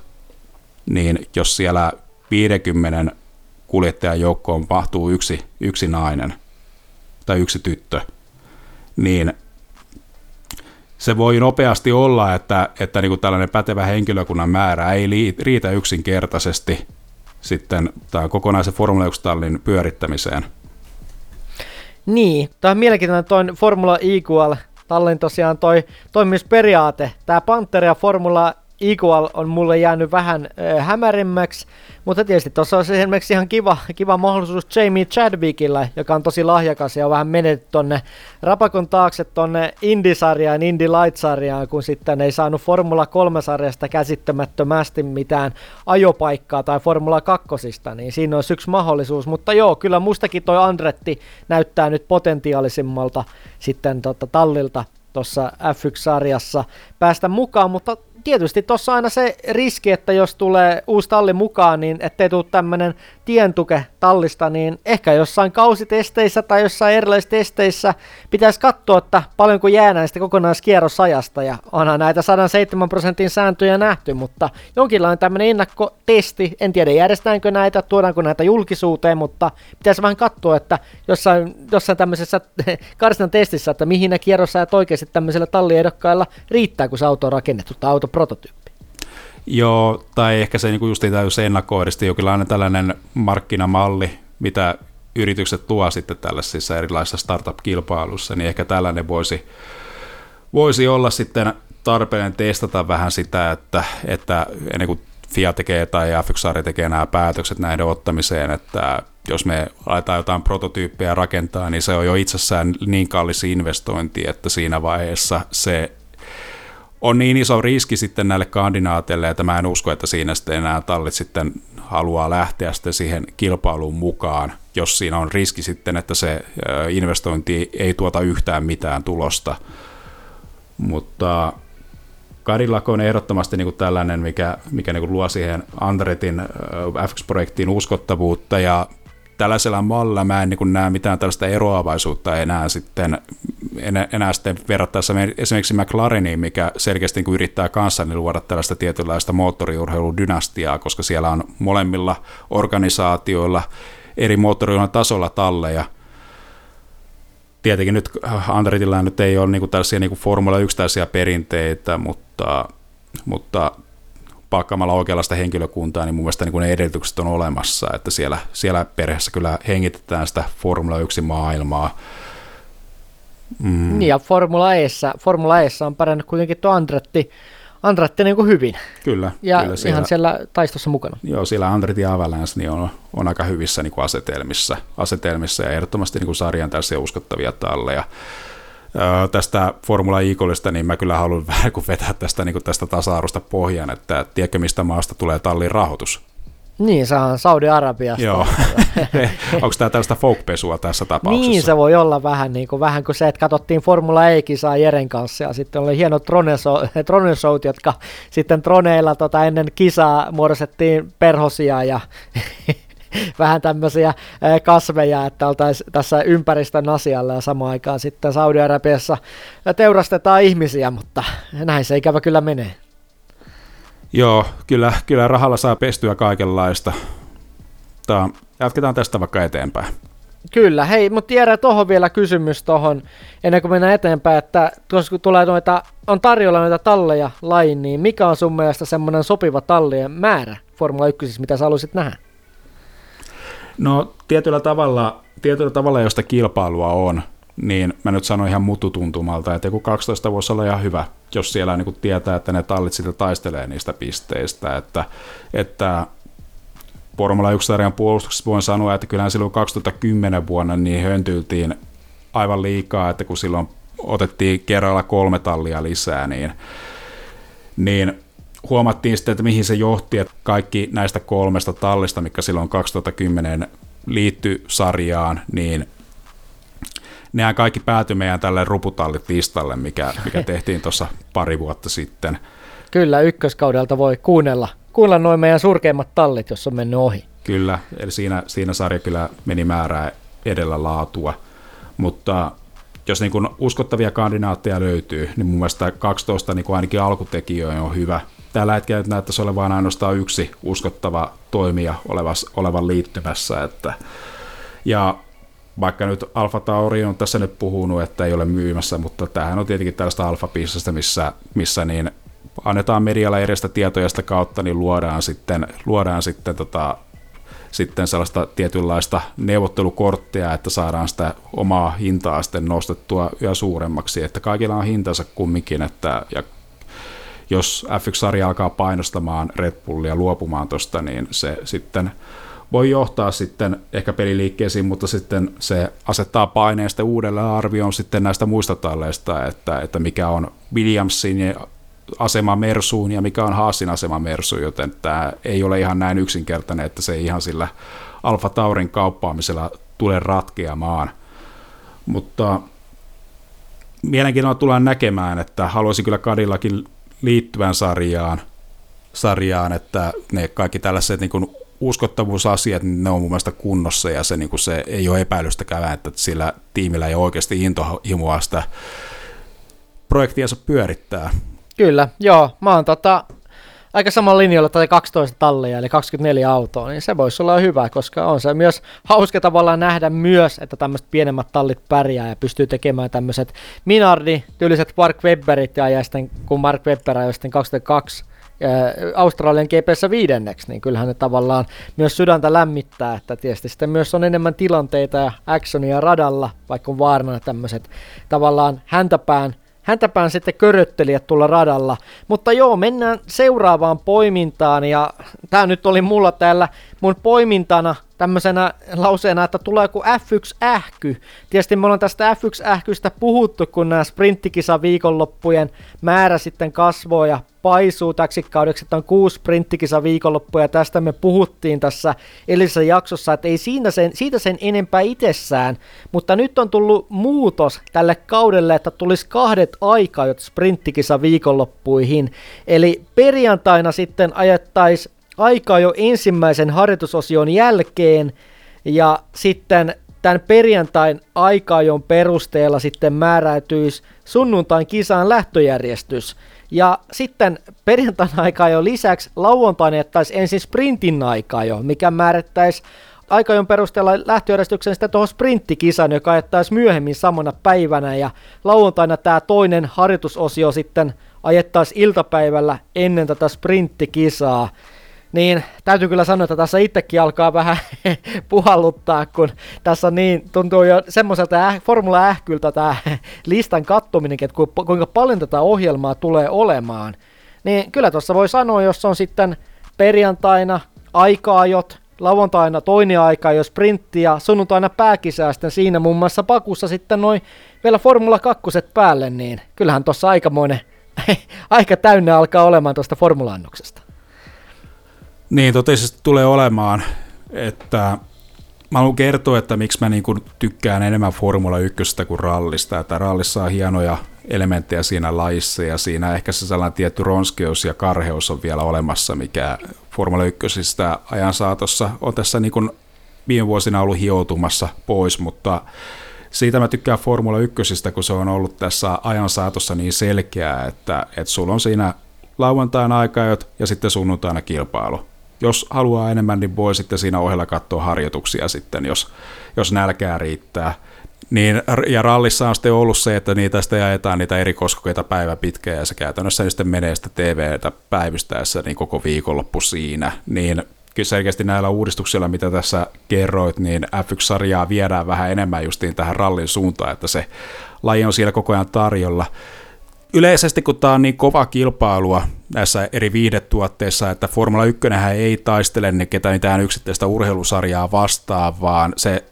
niin jos siellä 50 kuljettajan joukkoon mahtuu yksi, yksi nainen tai yksi tyttö, niin se voi nopeasti olla, että, että niin kuin tällainen pätevä henkilökunnan määrä ei riitä yksinkertaisesti sitten tämän kokonaisen Formula 1-tallin pyörittämiseen. Niin, tämä on mielenkiintoinen toi Formula Equal tallin tosiaan toi toimimisperiaate. Tämä Panther ja Formula Equal on mulle jäänyt vähän äh, hämärimmäksi, mutta tietysti tuossa olisi esimerkiksi ihan kiva, kiva mahdollisuus Jamie Chadwickilla, joka on tosi lahjakas ja on vähän menetty tonne rapakon taakse tonne Indie-sarjaan, Indie Light-sarjaan, kun sitten ei saanut Formula 3-sarjasta käsittämättömästi mitään ajopaikkaa tai Formula 2, niin siinä on yksi mahdollisuus, mutta joo, kyllä mustakin toi Andretti näyttää nyt potentiaalisimmalta sitten tota, tallilta tuossa F1-sarjassa päästä mukaan, mutta tietysti tuossa aina se riski, että jos tulee uusi talli mukaan, niin ettei tule tämmöinen tientuke tallista, niin ehkä jossain kausitesteissä tai jossain erilaisissa testeissä pitäisi katsoa, että paljonko jää näistä kokonaiskierrosajasta, ja onhan näitä 107 prosentin sääntöjä nähty, mutta jonkinlainen tämmöinen ennakkotesti, en tiedä järjestetäänkö näitä, tuodaanko näitä julkisuuteen, mutta pitäisi vähän katsoa, että jossain, jossain tämmöisessä karsinan testissä, että mihin ne kierrosajat oikeasti tämmöisellä talliehdokkailla riittää, kun se auto on rakennettu. Tai autoprototyyppi. Joo, tai ehkä se niin just täytyy ennakoida jokinlainen tällainen markkinamalli, mitä yritykset tuo sitten tällaisissa erilaisissa startup-kilpailussa, niin ehkä tällainen voisi, voisi olla sitten tarpeen testata vähän sitä, että, että ennen kuin FIA tekee tai F1 tekee nämä päätökset näiden ottamiseen, että jos me aletaan jotain prototyyppejä rakentaa, niin se on jo itsessään niin kallis investointi, että siinä vaiheessa se on niin iso riski sitten näille kandinaateille, että mä en usko, että siinä sitten enää tallit sitten haluaa lähteä sitten siihen kilpailuun mukaan, jos siinä on riski sitten, että se investointi ei tuota yhtään mitään tulosta. Mutta Cadillac on ehdottomasti niin kuin tällainen, mikä, mikä niin kuin luo siihen Andretin FX-projektiin uskottavuutta ja tällaisella mallilla mä en niin näe mitään tällaista eroavaisuutta enää sitten, enää, sitten verrattaessa esimerkiksi McLareniin, mikä selkeästi niin yrittää kanssa niin luoda tällaista tietynlaista moottoriurheiludynastiaa, koska siellä on molemmilla organisaatioilla eri moottoriurheilun tasolla talleja. Tietenkin nyt Andretilla nyt ei ole niin tällaisia niin Formula 1 perinteitä, mutta, mutta palkkaamalla oikeanlaista henkilökuntaa, niin mun mielestä niin ne edellytykset on olemassa, että siellä, siellä perheessä kyllä hengitetään sitä Formula 1-maailmaa. Mm. Niin ja Formula Eessä, Formula Eessä on parannut kuitenkin tuo Andretti, Andretti niin kuin hyvin. Kyllä. Ja kyllä siellä, ihan siellä taistossa mukana. Joo, siellä Andretti Avalanche niin on, on aika hyvissä niin kuin asetelmissa, asetelmissa ja ehdottomasti niin kuin sarjan tässä uskottavia talleja tästä Formula Eaglesta, niin mä kyllä haluan vähän kuin vetää tästä, niin kuin tästä tasa-arvosta pohjan, että tiedätkö mistä maasta tulee tallin rahoitus? Niin, se on Saudi-Arabiasta. Joo. Onko tämä tällaista folkpesua tässä tapauksessa? Niin, se voi olla vähän, niin kuin, vähän kuin se, että katsottiin Formula E-kisaa Jeren kanssa ja sitten oli hienot Troneshout, jotka sitten Troneilla tota, ennen kisaa muodostettiin perhosia ja vähän tämmöisiä kasveja, että oltaisiin tässä ympäristön asialla ja samaan aikaan sitten Saudi-Arabiassa teurastetaan ihmisiä, mutta näin se ikävä kyllä menee. Joo, kyllä, kyllä rahalla saa pestyä kaikenlaista. Tää, jatketaan tästä vaikka eteenpäin. Kyllä, hei, mutta tiedä tuohon vielä kysymys tuohon, ennen kuin mennään eteenpäin, että kun tulee noita, on tarjolla noita talleja lain, niin mikä on sun mielestä semmoinen sopiva tallien määrä Formula 1, mitä sä haluaisit nähdä? No tietyllä tavalla, tietyllä tavalla josta kilpailua on, niin mä nyt sanon ihan mututuntumalta, että joku 12 voisi olla ihan hyvä, jos siellä niin kuin tietää, että ne tallit sitten taistelee niistä pisteistä, että, että Formula 1-sarjan puolustuksessa voin sanoa, että kyllähän silloin 2010 vuonna niin höntyltiin aivan liikaa, että kun silloin otettiin kerralla kolme tallia lisää, niin, niin huomattiin sitten, että mihin se johti, että kaikki näistä kolmesta tallista, mikä silloin 2010 liittyi sarjaan, niin nehän kaikki päätyi meidän tälle ruputallit listalle, mikä, mikä tehtiin tuossa pari vuotta sitten. Kyllä, ykköskaudelta voi kuunnella, kuunnella noin meidän surkeimmat tallit, jos on mennyt ohi. Kyllä, eli siinä, siinä sarja kyllä meni määrää edellä laatua, mutta jos niin kuin uskottavia kandidaatteja löytyy, niin mun mielestä 12 niin kuin ainakin alkutekijöön on hyvä, tällä hetkellä näyttäisi olevan ainoastaan yksi uskottava toimija olevas, olevan liittymässä. Että, ja vaikka nyt Alfa Tauri on tässä nyt puhunut, että ei ole myymässä, mutta tämähän on tietenkin tällaista alfa missä, missä niin annetaan medialle edestä tietoja sitä kautta, niin luodaan sitten, luodaan sitten, tota, sitten sellaista tietynlaista neuvottelukorttia, että saadaan sitä omaa hintaa sitten nostettua yhä suuremmaksi, että kaikilla on hintansa kumminkin, että, ja jos F1-sarja alkaa painostamaan Red Bullia luopumaan tuosta, niin se sitten voi johtaa sitten ehkä peliliikkeisiin, mutta sitten se asettaa paineen sitten uudelleen arvioon sitten näistä muista talleista, että, että mikä on Williamsin asema Mersuun ja mikä on Haasin asema Mersuun, joten tämä ei ole ihan näin yksinkertainen, että se ei ihan sillä Alfa Taurin kauppaamisella tule ratkeamaan. Mutta mielenkiinnolla tullaan näkemään, että haluaisin kyllä Kadillakin liittyvän sarjaan, sarjaan että ne kaikki tällaiset niin kuin uskottavuusasiat, niin ne on mun mielestä kunnossa ja se, niin kuin se ei ole epäilystäkään, että sillä tiimillä ei oikeasti intohimoa sitä projektiansa pyörittää. Kyllä, joo. Mä oon tota, aika samalla linjalla tai 12 tallia, eli 24 autoa, niin se voisi olla hyvä, koska on se myös hauska tavallaan nähdä myös, että tämmöiset pienemmät tallit pärjää ja pystyy tekemään tämmöiset Minardi, tyyliset Mark Webberit ja, ja sitten kun Mark Webber ajoi sitten 22 Australian GPssä viidenneksi, niin kyllähän ne tavallaan myös sydäntä lämmittää, että tietysti sitten myös on enemmän tilanteita ja actionia radalla, vaikka on vaarana tämmöiset tavallaan häntäpään häntäpään sitten köröttelijät tulla radalla. Mutta joo, mennään seuraavaan poimintaan ja tämä nyt oli mulla täällä mun poimintana tämmöisenä lauseena, että tulee kuin F1-ähky. Tietysti me ollaan tästä F1-ähkystä puhuttu, kun nämä sprinttikisa viikonloppujen määrä sitten kasvoi ja paisuu. Täksi kaudeksi, että on kuusi sprinttikisa viikonloppuja, ja tästä me puhuttiin tässä edellisessä jaksossa, että ei siinä sen, siitä sen enempää itsessään, mutta nyt on tullut muutos tälle kaudelle, että tulisi kahdet aikaa sprinttikisa viikonloppuihin, eli perjantaina sitten ajettaisiin aikaa jo ensimmäisen harjoitusosion jälkeen, ja sitten tämän perjantain aikaajon perusteella sitten määräytyisi sunnuntain kisaan lähtöjärjestys. Ja sitten perjantain aikaa jo lisäksi lauantaina jättäisi ensin sprintin aikaa jo, mikä määrittäisi aikajon perusteella lähtöjärjestyksen sitten tuohon sprinttikisan, joka ajettaisi myöhemmin samana päivänä ja lauantaina tämä toinen harjoitusosio sitten ajettaisiin iltapäivällä ennen tätä sprinttikisaa niin täytyy kyllä sanoa, että tässä itsekin alkaa vähän puhalluttaa, kun tässä niin tuntuu jo semmoiselta äh, Formula ähkyltä tämä listan kattominen, että kuinka paljon tätä ohjelmaa tulee olemaan. Niin kyllä tuossa voi sanoa, jos on sitten perjantaina aikaajot, lauantaina toinen aika, jos sprintti ja sunnuntaina pääkisää sitten siinä muun muassa pakussa sitten noin vielä Formula 2 päälle, niin kyllähän tuossa aikamoinen, aika täynnä alkaa olemaan tuosta formula-annoksesta. Niin, totisesti tulee olemaan, että mä haluan kertoa, että miksi mä niin tykkään enemmän Formula 1 kuin rallista, että rallissa on hienoja elementtejä siinä lajissa ja siinä ehkä se sellainen tietty ronskeus ja karheus on vielä olemassa, mikä Formula 1 ajan saatossa on tässä niin kuin viime vuosina ollut hioutumassa pois, mutta siitä mä tykkään Formula 1, kun se on ollut tässä ajan saatossa niin selkeää, että, että sulla on siinä lauantaina aikajot ja sitten sunnuntaina kilpailu jos haluaa enemmän, niin voi sitten siinä ohella katsoa harjoituksia sitten, jos, jos nälkää riittää. Niin, ja rallissa on sitten ollut se, että niitä sitten ajetaan niitä eri koskokeita päivä pitkään, ja se käytännössä niin sitten menee sitä TVtä päivystäessä niin koko viikonloppu siinä. Niin kyllä selkeästi näillä uudistuksilla, mitä tässä kerroit, niin F1-sarjaa viedään vähän enemmän justiin tähän rallin suuntaan, että se laji on siellä koko ajan tarjolla yleisesti kun tämä on niin kova kilpailua näissä eri viihdetuotteissa, että Formula 1 ei taistele ne ketään mitään yksittäistä urheilusarjaa vastaan, vaan se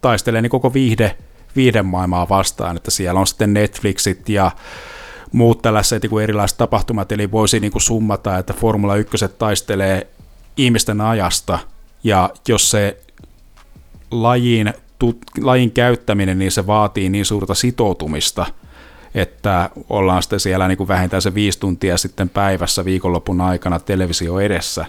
taistelee niin koko viihde, viihdemaailmaa vastaan, että siellä on sitten Netflixit ja muut tällaiset niin erilaiset tapahtumat, eli voisi niin kuin summata, että Formula 1 taistelee ihmisten ajasta, ja jos se lajin, tut, lajin käyttäminen, niin se vaatii niin suurta sitoutumista – että ollaan sitten siellä niin kuin vähintään se viisi tuntia sitten päivässä viikonlopun aikana televisio edessä,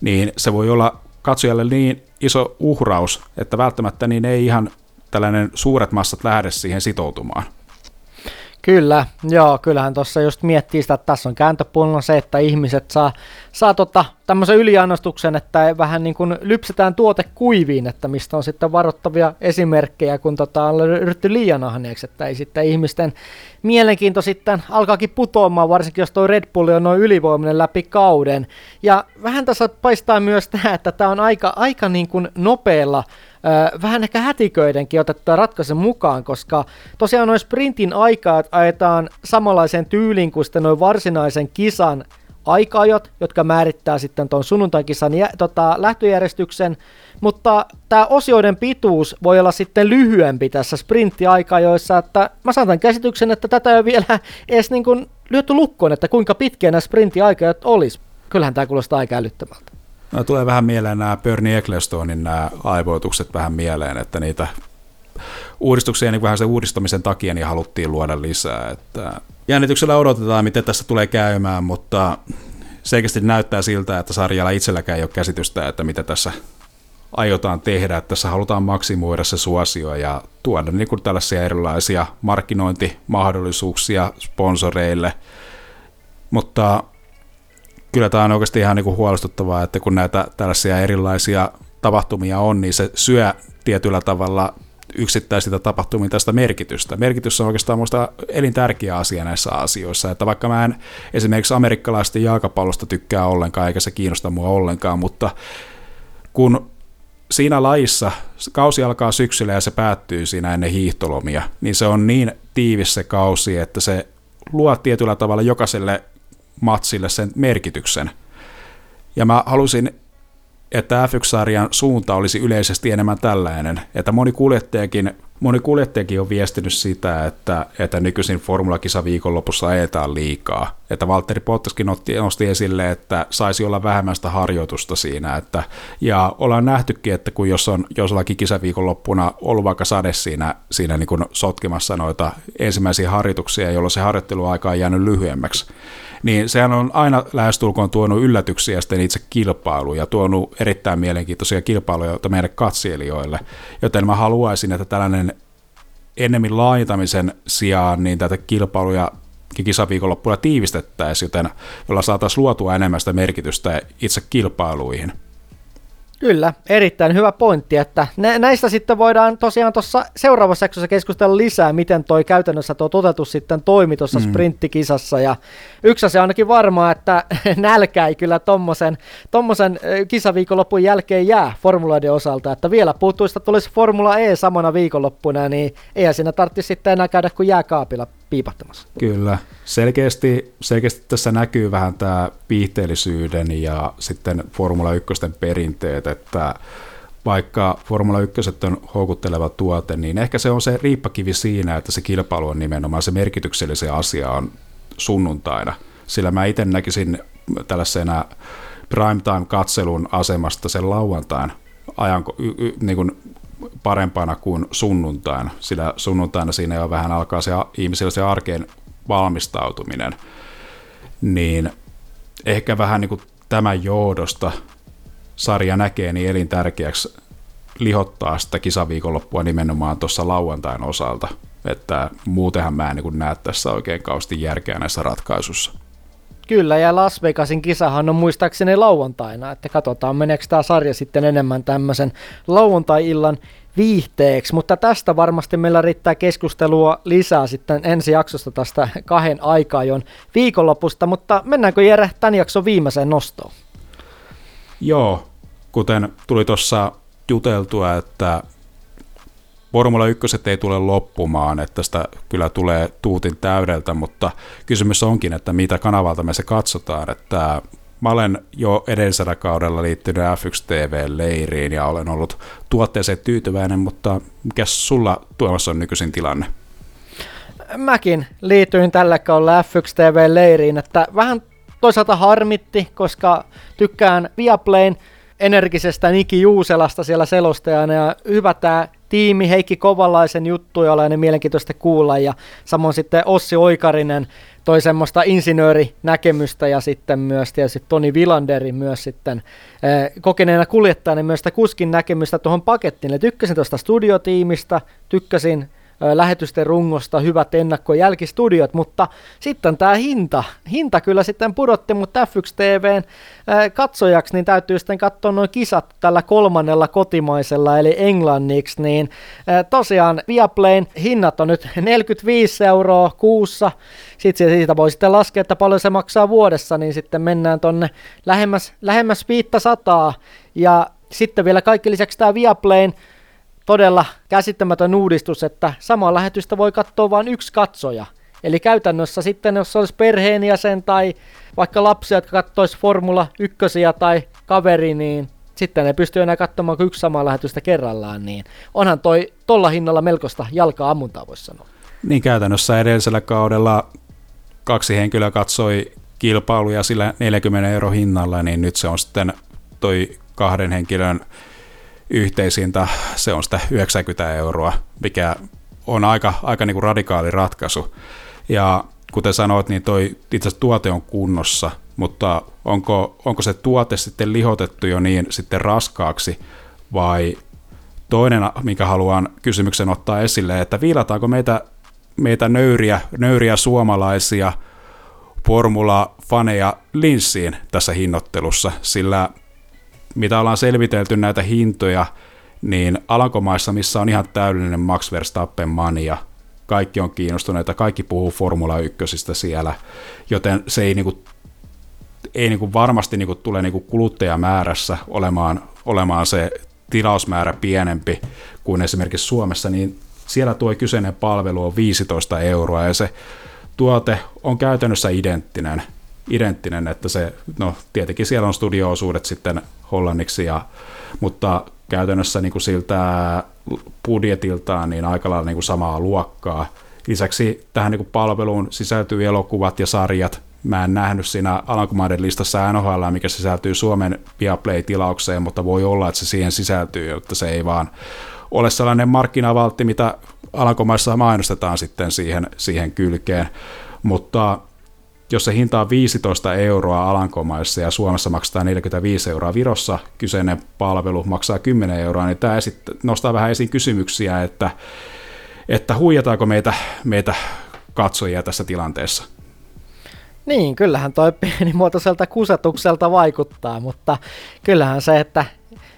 niin se voi olla katsojalle niin iso uhraus, että välttämättä niin ei ihan tällainen suuret massat lähde siihen sitoutumaan. Kyllä, joo, kyllähän tuossa just miettii sitä, että tässä on kääntöpuolella se, että ihmiset saa, saa tota, tämmöisen yliannostuksen, että vähän niin kuin lypsetään tuote kuiviin, että mistä on sitten varoittavia esimerkkejä, kun tota on ryhty liian ahneeksi, että ei sitten ihmisten mielenkiinto sitten alkaakin putoamaan, varsinkin jos tuo Red Bull on noin ylivoimainen läpi kauden. Ja vähän tässä paistaa myös tämä, että tämä on aika, aika niin kuin nopealla vähän ehkä hätiköidenkin otettua ratkaisun mukaan, koska tosiaan noin sprintin aikaa ajetaan samanlaisen tyylin kuin sitten noin varsinaisen kisan aikaajot, jotka määrittää sitten tuon sunnuntaikisan jä, tota, lähtöjärjestyksen, mutta tämä osioiden pituus voi olla sitten lyhyempi tässä sprinttiaikajoissa, että mä saatan käsityksen, että tätä ei ole vielä edes niin kuin lyöty lukkoon, että kuinka pitkiä nämä sprinttiaikajat olisi. Kyllähän tämä kuulostaa aika älyttömältä. No, tulee vähän mieleen nämä Bernie Ecclestonin nämä aivoitukset vähän mieleen, että niitä uudistuksia niin vähän sen uudistamisen takia niin haluttiin luoda lisää. Että jännityksellä odotetaan, miten tässä tulee käymään, mutta selkeästi näyttää siltä, että sarjalla itselläkään ei ole käsitystä, että mitä tässä aiotaan tehdä. Että tässä halutaan maksimoida se suosio ja tuoda niin kuin tällaisia erilaisia markkinointimahdollisuuksia sponsoreille. Mutta kyllä tämä on oikeasti ihan niin kuin huolestuttavaa, että kun näitä tällaisia erilaisia tapahtumia on, niin se syö tietyllä tavalla yksittäisiltä tapahtumilta tästä merkitystä. Merkitys on oikeastaan minusta elintärkeä asia näissä asioissa, että vaikka mä en esimerkiksi amerikkalaisten jalkapallosta tykkää ollenkaan, eikä se kiinnosta mua ollenkaan, mutta kun siinä lajissa kausi alkaa syksyllä ja se päättyy siinä ennen hiihtolomia, niin se on niin tiivis se kausi, että se luo tietyllä tavalla jokaiselle matsille sen merkityksen. Ja mä halusin että F1-sarjan suunta olisi yleisesti enemmän tällainen, että moni kuljettajakin, moni kuljettajakin on viestinyt sitä, että, että nykyisin formulakisa viikonlopussa ajetaan liikaa. Että Valtteri Bottaskin nosti, nosti esille, että saisi olla vähemmästä harjoitusta siinä. Että, ja ollaan nähtykin, että kun jos on jollakin kisaviikonloppuna ollut vaikka sade siinä, siinä niin kuin sotkemassa noita ensimmäisiä harjoituksia, jolloin se harjoitteluaika on jäänyt lyhyemmäksi, niin sehän on aina lähestulkoon tuonut yllätyksiä sitten itse kilpailuun ja tuonut erittäin mielenkiintoisia kilpailuja meidän katselijoille. Joten mä haluaisin, että tällainen ennemmin laajentamisen sijaan niin tätä kilpailuja kisaviikonloppuna tiivistettäisiin, joten jolla saataisiin luotua enemmän sitä merkitystä itse kilpailuihin. Kyllä, erittäin hyvä pointti, että näistä sitten voidaan tosiaan tuossa seuraavassa jaksossa keskustella lisää, miten toi käytännössä tuo toteutus sitten toimi tuossa mm. sprinttikisassa, ja yksi asia ainakin varmaa, että nälkä ei kyllä tommosen, tommosen kisaviikonlopun jälkeen jää formuloiden osalta, että vielä puuttuista tulisi Formula E samana viikonloppuna, niin eihän siinä tarvitsisi sitten enää käydä kuin jääkaapilla piipahtamassa. Kyllä. Selkeästi, selkeästi tässä näkyy vähän tämä viihteellisyyden ja sitten Formula 1 perinteet, että vaikka Formula 1 on houkutteleva tuote, niin ehkä se on se riippakivi siinä, että se kilpailu on nimenomaan se merkityksellisen asia on sunnuntaina. Sillä mä itse näkisin tällaisena primetime-katselun asemasta sen lauantain ajan, niin kuin parempana kuin sunnuntaina, sillä sunnuntaina siinä jo vähän alkaa se ihmisillä se arkeen valmistautuminen, niin ehkä vähän niin kuin tämän johdosta sarja näkee niin elintärkeäksi lihottaa sitä kisaviikonloppua nimenomaan tuossa lauantain osalta, että muutenhan mä en niin näe tässä oikein kausti järkeä näissä ratkaisussa. Kyllä, ja Las Vegasin kisahan on muistaakseni lauantaina, että katsotaan meneekö tämä sarja sitten enemmän tämmöisen lauantai-illan viihteeksi, mutta tästä varmasti meillä riittää keskustelua lisää sitten ensi jaksosta tästä kahden aikaajon viikonlopusta, mutta mennäänkö Jere tämän jakson viimeiseen nostoon? Joo, kuten tuli tuossa juteltua, että Formula 1 ei tule loppumaan, että tästä kyllä tulee tuutin täydeltä, mutta kysymys onkin, että mitä kanavalta me se katsotaan, että mä olen jo edellisellä kaudella liittynyt F1 TV-leiriin ja olen ollut tuotteeseen tyytyväinen, mutta mikä sulla Tuomas on nykyisin tilanne? Mäkin liityin tällä kaudella F1 TV-leiriin, että vähän toisaalta harmitti, koska tykkään Viaplayn energisestä Niki Juuselasta siellä selostajana ja hyvä tämä tiimi, Heikki Kovalaisen juttuja oli aina mielenkiintoista kuulla ja samoin sitten Ossi Oikarinen toi semmoista insinöörinäkemystä ja sitten myös tietysti Toni Villanderi myös sitten eh, kokeneena kuljettajana myös sitä kuskin näkemystä tuohon pakettiin. Eli tykkäsin tuosta studiotiimistä, tykkäsin lähetysten rungosta, hyvät ennakko- ja jälkistudiot, mutta sitten tämä hinta, hinta kyllä sitten pudotti, mutta F1 TVn katsojaksi, niin täytyy sitten katsoa noin kisat tällä kolmannella kotimaisella, eli englanniksi, niin tosiaan Viaplayn hinnat on nyt 45 euroa kuussa, sitten siitä voi sitten laskea, että paljon se maksaa vuodessa, niin sitten mennään tonne lähemmäs, lähemmäs 500, ja sitten vielä kaikki lisäksi tämä Viaplayn todella käsittämätön uudistus, että samaa lähetystä voi katsoa vain yksi katsoja. Eli käytännössä sitten, jos olisi perheenjäsen tai vaikka lapsia, jotka katsoisi Formula 1 tai kaveri, niin sitten ne pystyy enää katsomaan yksi samaa lähetystä kerrallaan, niin onhan toi tolla hinnalla melkoista jalkaa ammuntaa, voisi sanoa. Niin käytännössä edellisellä kaudella kaksi henkilöä katsoi kilpailuja sillä 40 euro hinnalla, niin nyt se on sitten toi kahden henkilön yhteishinta, se on sitä 90 euroa, mikä on aika, aika niin kuin radikaali ratkaisu. Ja kuten sanoit, niin toi itse tuote on kunnossa, mutta onko, onko se tuote sitten lihotettu jo niin sitten raskaaksi, vai toinen, minkä haluan kysymyksen ottaa esille, että viilataanko meitä, meitä nöyriä, nöyriä suomalaisia formula-faneja linssiin tässä hinnoittelussa, sillä mitä ollaan selvitelty näitä hintoja, niin Alankomaissa, missä on ihan täydellinen Max Verstappen mania, kaikki on kiinnostuneita, kaikki puhuu Formula 1 siellä, joten se ei, niinku, ei niinku varmasti niinku tule niinku kuluttajamäärässä olemaan, olemaan se tilausmäärä pienempi kuin esimerkiksi Suomessa, niin siellä tuo kyseinen palvelu on 15 euroa ja se tuote on käytännössä identtinen, identtinen että se, no tietenkin siellä on studio-osuudet sitten hollanniksi, ja, mutta käytännössä niin kuin siltä budjetiltaan niin aika lailla niin kuin samaa luokkaa. Lisäksi tähän niin kuin palveluun sisältyy elokuvat ja sarjat. Mä en nähnyt siinä Alankomaiden listassa NHL, mikä sisältyy Suomen Viaplay-tilaukseen, mutta voi olla, että se siihen sisältyy, jotta se ei vaan ole sellainen markkinavaltti, mitä Alankomaissa mainostetaan sitten siihen, siihen kylkeen. Mutta jos se hinta on 15 euroa Alankomaissa ja Suomessa maksaa 45 euroa, Virossa kyseinen palvelu maksaa 10 euroa, niin tämä nostaa vähän esiin kysymyksiä, että, että huijataanko meitä, meitä katsojia tässä tilanteessa. Niin, kyllähän toi pienimuotoiselta kusetukselta vaikuttaa, mutta kyllähän se, että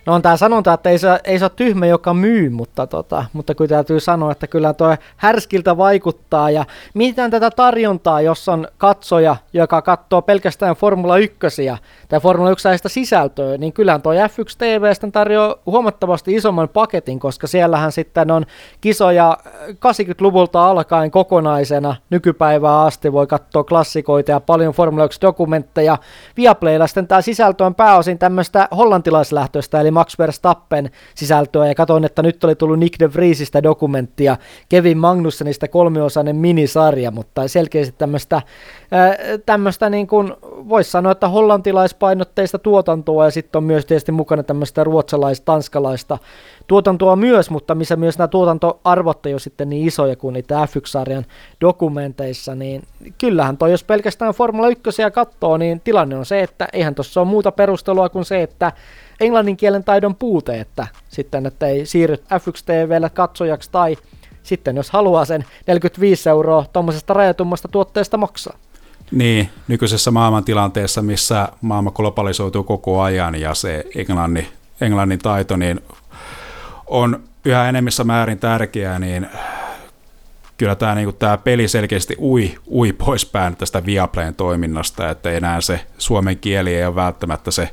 No on tämä sanonta, että ei se, ei se ole tyhmä, joka myy, mutta, tota, mutta kyllä täytyy sanoa, että kyllä tuo härskiltä vaikuttaa. Ja mietitään tätä tarjontaa, jos on katsoja, joka katsoo pelkästään Formula 1 tai Formula 1 sisältöä, niin kyllähän tuo F1 TV sitten tarjoaa huomattavasti isomman paketin, koska siellähän sitten on kisoja 80-luvulta alkaen kokonaisena nykypäivää asti, voi katsoa klassikoita ja paljon Formula 1 dokumentteja. Viaplaylla sitten tämä sisältö on pääosin tämmöistä hollantilaislähtöistä, eli Max Verstappen sisältöä ja katsoin, että nyt oli tullut Nick de Vriesistä dokumenttia, Kevin Magnussenista kolmiosainen minisarja, mutta selkeästi tämmöistä, tämmöistä niin kuin voisi sanoa, että hollantilaispainotteista tuotantoa ja sitten on myös tietysti mukana tämmöistä ruotsalais-tanskalaista tuotantoa myös, mutta missä myös nämä tuotantoarvot ei ole sitten niin isoja kuin niitä F1-sarjan dokumenteissa, niin kyllähän toi, jos pelkästään Formula 1 katsoo, niin tilanne on se, että eihän tuossa ole muuta perustelua kuin se, että englannin kielen taidon puute, että sitten, että ei siirry F1 TVlle katsojaksi tai sitten jos haluaa sen 45 euroa tuommoisesta rajatummasta tuotteesta maksaa. Niin, nykyisessä maailmantilanteessa, missä maailma globalisoituu koko ajan ja se englannin, englannin taito niin on yhä enemmissä määrin tärkeää, niin kyllä tämä, niin kuin, tämä peli selkeästi ui, ui poispäin tästä Viaplayn toiminnasta, että enää se suomen kieli ei ole välttämättä se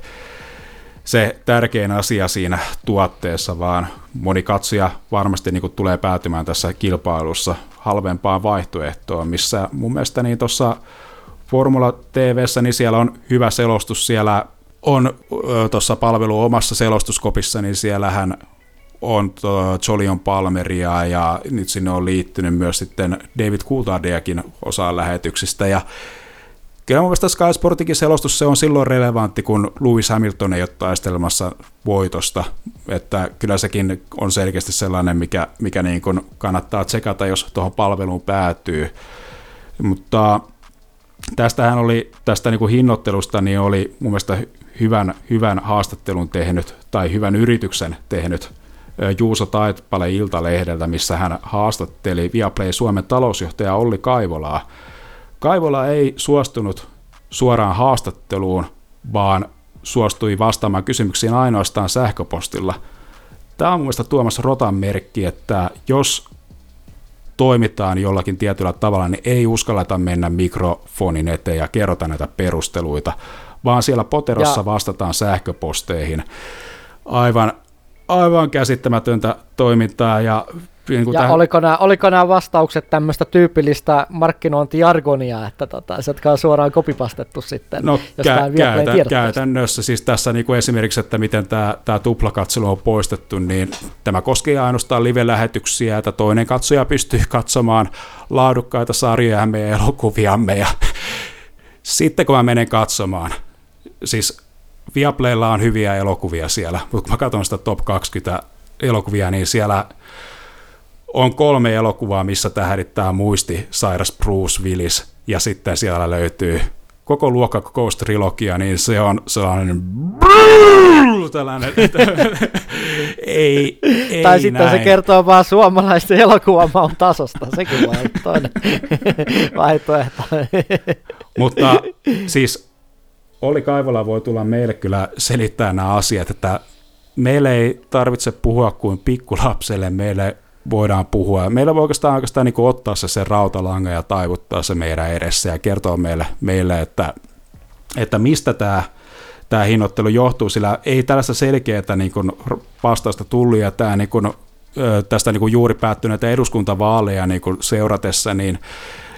se tärkein asia siinä tuotteessa, vaan moni katsoja varmasti niin kuin tulee päätymään tässä kilpailussa halvempaan vaihtoehtoon, missä mun mielestä niin tuossa Formula TVssä, niin siellä on hyvä selostus, siellä on tuossa palvelu omassa selostuskopissa, niin siellähän on Jolion Palmeria ja nyt sinne on liittynyt myös sitten David Coulthardiakin osaan lähetyksistä. Ja Kyllä mun mielestä Sky Sportikin selostus se on silloin relevantti, kun Lewis Hamilton ei ole taistelmassa voitosta, että kyllä sekin on selkeästi sellainen, mikä, mikä niin kuin kannattaa tsekata, jos tuohon palveluun päätyy. Mutta tästähän oli, tästä niin kuin hinnoittelusta, niin oli mun mielestä hyvän, hyvän haastattelun tehnyt, tai hyvän yrityksen tehnyt Juuso Taitpale Iltalehdeltä, missä hän haastatteli Viaplay Suomen talousjohtaja Olli Kaivolaa, Kaivola ei suostunut suoraan haastatteluun, vaan suostui vastaamaan kysymyksiin ainoastaan sähköpostilla. Tämä on mielestäni Tuomas Rotan merkki, että jos toimitaan jollakin tietyllä tavalla, niin ei uskalleta mennä mikrofonin eteen ja kerrota näitä perusteluita, vaan siellä poterossa ja. vastataan sähköposteihin. Aivan, aivan käsittämätöntä toimintaa ja niin ja tähän... oliko, nämä, oliko nämä vastaukset tämmöistä tyypillistä markkinointiargonia, että tota, se, jotka on suoraan kopipastettu sitten no, kä- käytä, käytännössä siis tässä niin kuin esimerkiksi, että miten tämä, tämä tuplakatselu on poistettu, niin tämä koskee ainoastaan live-lähetyksiä, että toinen katsoja pystyy katsomaan laadukkaita sarjojamme ja elokuviamme. Ja sitten kun mä menen katsomaan, siis Viaplaylla on hyviä elokuvia siellä, mutta kun mä katson sitä top 20 elokuvia, niin siellä on kolme elokuvaa, missä tähdittää muisti sairas Bruce Willis. ja sitten siellä löytyy koko luokkakokoustrilogia, niin se on sellainen tällainen, että ei, ei Tai sitten näin. se kertoo vaan suomalaisten elokuvamaun tasosta, sekin olla toinen vaihtoehto. Mutta siis Olli Kaivola voi tulla meille kyllä selittää nämä asiat, että meille ei tarvitse puhua kuin pikkulapselle, meille voidaan puhua. Meillä voi oikeastaan, oikeastaan niin ottaa se, se rautalanga ja taivuttaa se meidän edessä ja kertoa meille, meille että, että mistä tämä tämä hinnoittelu johtuu, sillä ei tällaista selkeää niin kuin vastausta tullut, ja tämä niin kuin, tästä niin kuin juuri päättyneitä eduskuntavaaleja niin kuin seuratessa, niin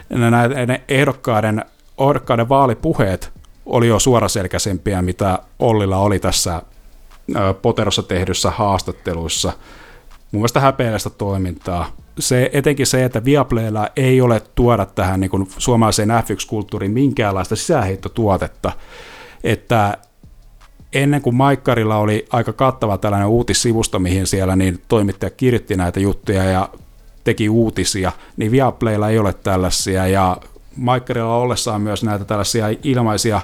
näiden ehdokkaiden, ehdokkaiden vaalipuheet oli jo suoraselkäisempiä, mitä Ollilla oli tässä Poterossa tehdyssä haastatteluissa. Mun mielestä häpeällistä toimintaa. Se, etenkin se, että Viaplaylla ei ole tuoda tähän niin kuin suomalaiseen F1-kulttuuriin minkäänlaista sisäheittotuotetta. Että ennen kuin Maikkarilla oli aika kattava tällainen uutissivusto, mihin siellä niin toimittaja kirjoitti näitä juttuja ja teki uutisia, niin Viaplaylla ei ole tällaisia ja Maikkarilla ollessaan myös näitä tällaisia ilmaisia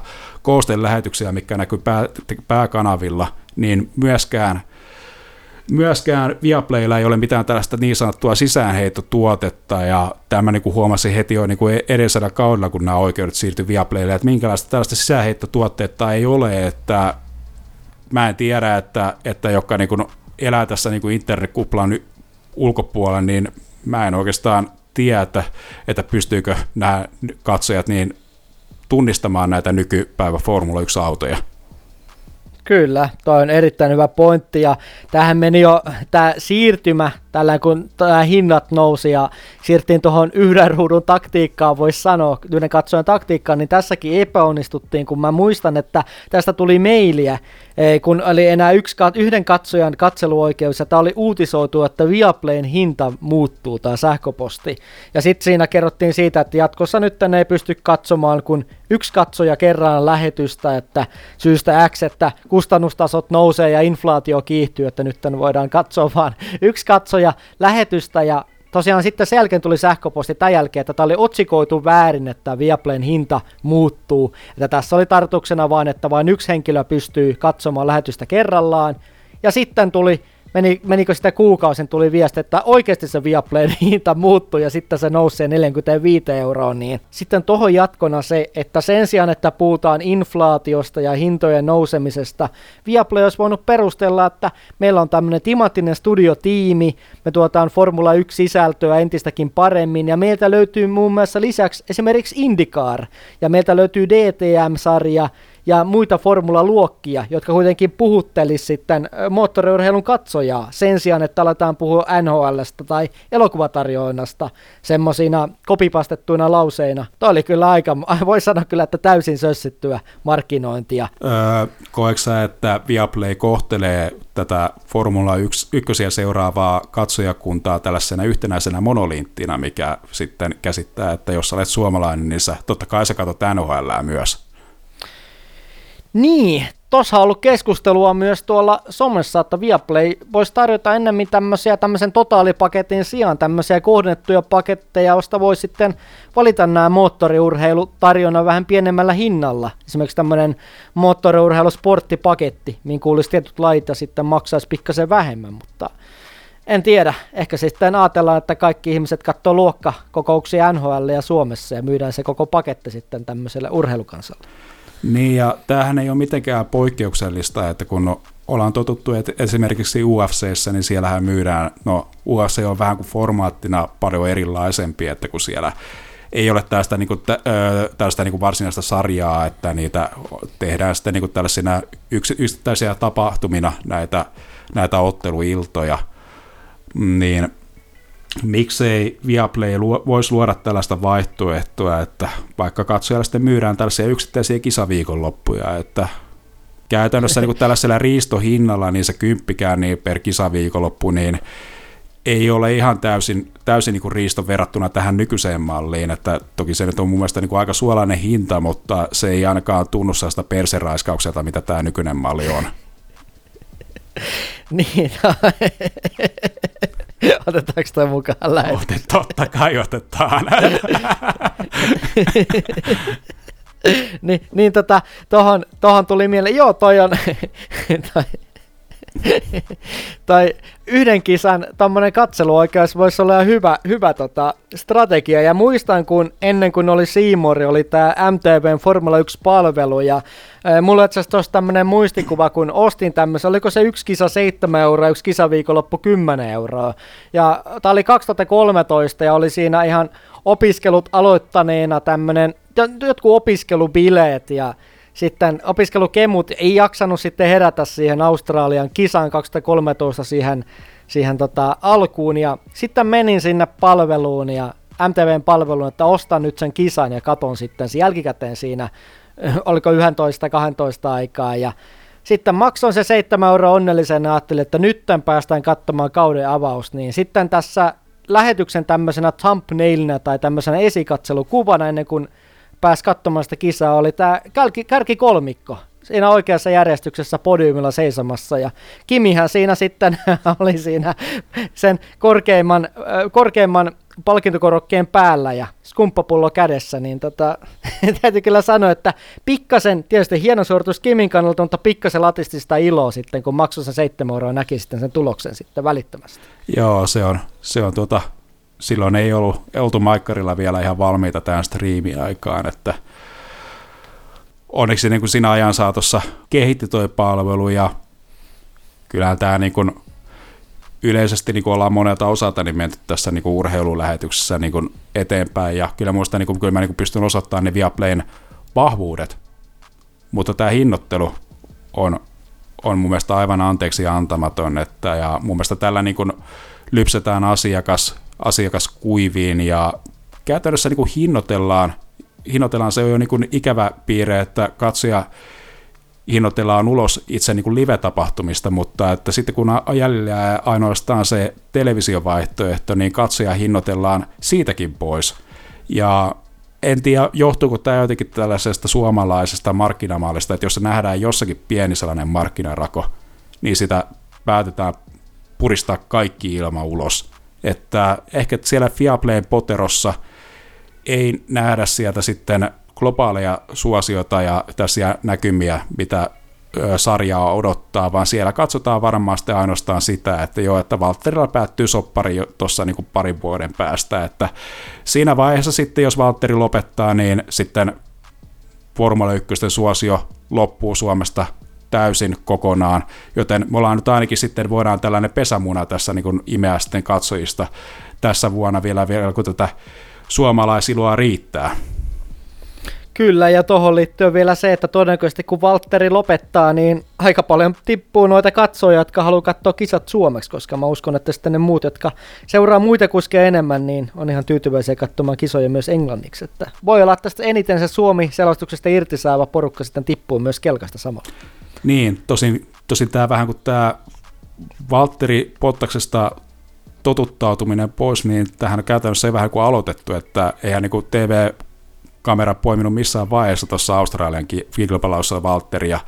lähetyksiä, mikä näkyy pää, pääkanavilla, niin myöskään myöskään Viaplaylla ei ole mitään tällaista niin sanottua sisäänheittotuotetta, ja tämä niin kuin huomasin heti jo niin kuin edellisellä kaudella, kun nämä oikeudet siirtyi Viaplaylle, että minkälaista tällaista sisäänheittotuotteetta ei ole, että mä en tiedä, että, että jotka niin kuin elää tässä niin kuin internetkuplan ulkopuolella, niin mä en oikeastaan tiedä, että, että pystyykö nämä katsojat niin tunnistamaan näitä nykypäivä Formula 1-autoja. Kyllä, toi on erittäin hyvä pointti ja tähän meni jo tämä siirtymä, tällä kun tämä hinnat nousi ja siirtiin tuohon yhden ruudun taktiikkaan, voisi sanoa, yhden katsojan taktiikkaan, niin tässäkin epäonnistuttiin, kun mä muistan, että tästä tuli mailia, kun oli enää yksi, yhden katsojan katseluoikeus ja tämä oli uutisoitu, että Viaplayn hinta muuttuu, tämä sähköposti. Ja sitten siinä kerrottiin siitä, että jatkossa nyt ne ei pysty katsomaan kun yksi katsoja kerran lähetystä, että syystä X, että kustannustasot nousee ja inflaatio kiihtyy, että nyt voidaan katsoa vaan yksi katsoja lähetystä ja tosiaan sitten sen jälkeen tuli sähköposti tämän jälkeen, että tämä oli otsikoitu väärin, että Viaplayn hinta muuttuu. Että tässä oli tarkoituksena vain, että vain yksi henkilö pystyy katsomaan lähetystä kerrallaan. Ja sitten tuli meni, menikö sitä kuukausin, tuli viesti, että oikeasti se Viaplayn hinta muuttui ja sitten se nousee 45 euroa, niin sitten tuohon jatkona se, että sen sijaan, että puhutaan inflaatiosta ja hintojen nousemisesta, Viaplay olisi voinut perustella, että meillä on tämmöinen timattinen studiotiimi, me tuotaan Formula 1 sisältöä entistäkin paremmin ja meiltä löytyy muun muassa lisäksi esimerkiksi IndyCar ja meiltä löytyy DTM-sarja ja muita formulaluokkia, jotka kuitenkin puhuttelisi sitten moottoriurheilun katsojaa sen sijaan, että aletaan puhua NHLstä tai elokuvatarjoinnasta semmoisina kopipastettuina lauseina. Tuo oli kyllä aika, voi sanoa kyllä, että täysin sössittyä markkinointia. Öö, koeksa, että Viaplay kohtelee tätä Formula 1 ykkösiä seuraavaa katsojakuntaa tällaisena yhtenäisenä monoliinttina, mikä sitten käsittää, että jos olet suomalainen, niin sä totta kai sä katsot NHL myös. Niin, tuossa on ollut keskustelua myös tuolla somessa, että Viaplay voisi tarjota ennemmin tämmöisiä tämmöisen totaalipaketin sijaan tämmöisiä kohdennettuja paketteja, joista voi sitten valita nämä moottoriurheilutarjona vähän pienemmällä hinnalla. Esimerkiksi tämmöinen moottoriurheilusporttipaketti, mihin kuulisi tietyt lait ja sitten maksaisi pikkasen vähemmän, mutta en tiedä. Ehkä sitten ajatellaan, että kaikki ihmiset katsoo luokkakokouksia NHL ja Suomessa ja myydään se koko paketti sitten tämmöiselle urheilukansalle. Niin, ja tämähän ei ole mitenkään poikkeuksellista, että kun ollaan totuttu että esimerkiksi UFCssä, niin siellähän myydään, no UFC on vähän kuin formaattina paljon erilaisempi, että kun siellä ei ole tästä, niin kuin, tästä niin kuin varsinaista sarjaa, että niitä tehdään sitten niin kuin tällaisina yksittäisiä tapahtumina näitä, näitä otteluiltoja, niin miksei Viaplay voisi luoda tällaista vaihtoehtoa, että vaikka katsojalle sitten myydään tällaisia yksittäisiä kisaviikonloppuja, että käytännössä niin kuin tällaisella riistohinnalla, niin se kymppikään niin per kisaviikonloppu, niin ei ole ihan täysin, täysin niin kuin riisto verrattuna tähän nykyiseen malliin, että toki se nyt on mun mielestä niin kuin aika suolainen hinta, mutta se ei ainakaan tunnu sellaista perseraiskaukselta, mitä tämä nykyinen malli on. niin, Otetaanko toi mukaan lähetykseen? Otet, totta kai otetaan. niin, niin tota, tohon, tohon tuli mieleen, joo toi on, toi, tai yhden kisan tommonen katseluoikeus voisi olla hyvä, hyvä tota, strategia. Ja muistan, kun ennen kuin oli Siimori, oli tämä MTVn Formula 1-palvelu, ja ää, mulla itse asiassa tämmöinen muistikuva, kun ostin tämmöisen, oliko se yksi kisa 7 euroa, yksi kisaviikonloppu 10 euroa. Ja tämä oli 2013, ja oli siinä ihan opiskelut aloittaneena tämmöinen, jotkut opiskelubileet, ja sitten opiskelukemut ei jaksanut sitten herätä siihen Australian kisaan 2013 siihen, siihen tota alkuun. Ja sitten menin sinne palveluun ja MTVn palveluun, että ostan nyt sen kisan ja katon sitten jälkikäteen siinä, oliko 11-12 aikaa. Ja sitten maksoin se 7 euroa onnellisen ja ajattelin, että nyt päästään katsomaan kauden avaus, niin sitten tässä lähetyksen tämmöisenä thumbnailina tai tämmöisenä esikatselukuvana ennen kuin pääsi katsomaan sitä kisaa, oli tämä kärki, kolmikko siinä oikeassa järjestyksessä podiumilla seisomassa ja Kimihän siinä sitten oli siinä sen korkeimman, korkeimman palkintokorokkeen päällä ja skumppapullo kädessä, niin tota, täytyy kyllä sanoa, että pikkasen, tietysti hieno suoritus Kimin kannalta, mutta pikkasen latisti sitä iloa sitten, kun sen 7 euroa näki sitten sen tuloksen sitten välittömästi. Joo, se on, se on tuota, silloin ei ollut, oltu Maikkarilla vielä ihan valmiita tähän striimiaikaan, että onneksi niin kuin siinä ajan saatossa kehitti toi palvelu ja kyllähän tämä niin kuin yleisesti niin kuin ollaan monelta osalta niin menty tässä niin kuin urheilulähetyksessä niin kuin eteenpäin. Ja kyllä muista niin kuin, kyllä mä niin kuin pystyn osoittamaan ne Viaplayn vahvuudet, mutta tämä hinnoittelu on, on mun mielestä aivan anteeksi antamaton, että, ja mun mielestä tällä niin kuin lypsetään asiakas asiakas kuiviin ja käytännössä niin kuin hinnoitellaan, hinnoitellaan se on jo niin kuin ikävä piirre, että katsoja hinnoitellaan ulos itse niin kuin live-tapahtumista, mutta että sitten kun jäljellä ainoastaan se televisiovaihtoehto, niin katsoja hinnoitellaan siitäkin pois. Ja en tiedä, johtuuko tämä jotenkin tällaisesta suomalaisesta markkinamallista, että jos se nähdään jossakin pieni sellainen markkinarako, niin sitä päätetään puristaa kaikki ilma ulos. Että ehkä siellä Fiaplayn poterossa ei nähdä sieltä sitten globaaleja suosiota ja tässä näkymiä, mitä sarjaa odottaa, vaan siellä katsotaan varmasti ainoastaan sitä, että joo, että Valtterilla päättyy soppari tuossa niin parin vuoden päästä, että siinä vaiheessa sitten, jos Valtteri lopettaa, niin sitten Formula 1 suosio loppuu Suomesta täysin kokonaan, joten me ollaan nyt ainakin sitten, voidaan tällainen pesämuna tässä niin imeä sitten katsojista tässä vuonna vielä, vielä kun tätä suomalaisiloa riittää. Kyllä, ja tuohon liittyy vielä se, että todennäköisesti kun Valtteri lopettaa, niin aika paljon tippuu noita katsoja, jotka haluaa katsoa kisat suomeksi, koska mä uskon, että sitten ne muut, jotka seuraa muita kuskeja enemmän, niin on ihan tyytyväisiä katsomaan kisoja myös englanniksi. Että voi olla, että tästä eniten se Suomi-selostuksesta irti saava porukka sitten tippuu myös kelkasta samalla. Niin, tosin, tosin tämä vähän kuin tämä Valtteri Pottaksesta totuttautuminen pois, niin tähän käytännössä ei vähän kuin aloitettu, että eihän niin TV-kamera poiminut missään vaiheessa tuossa Australian kilpailussa Valtteria,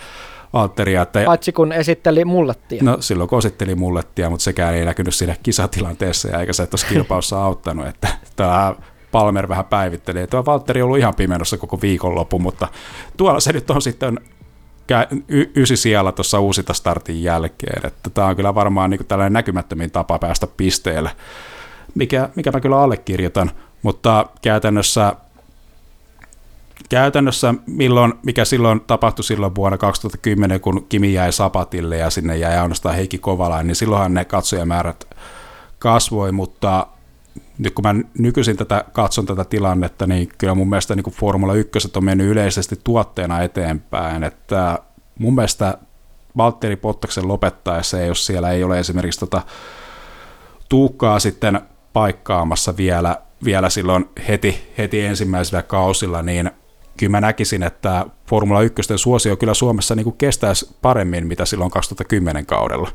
Valtteria. Että, Paitsi kun esitteli mullettia. No silloin kun esitteli mullettia, mutta sekään ei näkynyt siinä kisatilanteessa ja eikä se tuossa kilpailussa auttanut, että tämä Palmer vähän päivitteli, että tuo Valtteri on ollut ihan pimenossa koko viikonloppu, mutta tuolla se nyt on sitten ysi siellä tuossa uusita startin jälkeen. Että tämä on kyllä varmaan niin tällainen näkymättömin tapa päästä pisteelle, mikä, mikä mä kyllä allekirjoitan, mutta käytännössä käytännössä milloin, mikä silloin tapahtui silloin vuonna 2010, kun Kimi jäi Sapatille ja sinne jäi ainoastaan Heikki Kovalain, niin silloinhan ne katsojamäärät kasvoi, mutta nyt kun mä nykyisin tätä, katson tätä tilannetta, niin kyllä mun mielestä niin Formula 1 on mennyt yleisesti tuotteena eteenpäin, että mun mielestä Valtteri Pottaksen lopettaessa, jos siellä ei ole esimerkiksi tota Tuukkaa sitten paikkaamassa vielä, vielä silloin heti, heti ensimmäisellä kausilla, niin kyllä mä näkisin, että Formula 1 suosio kyllä Suomessa niin kuin kestäisi paremmin, mitä silloin 2010 kaudella.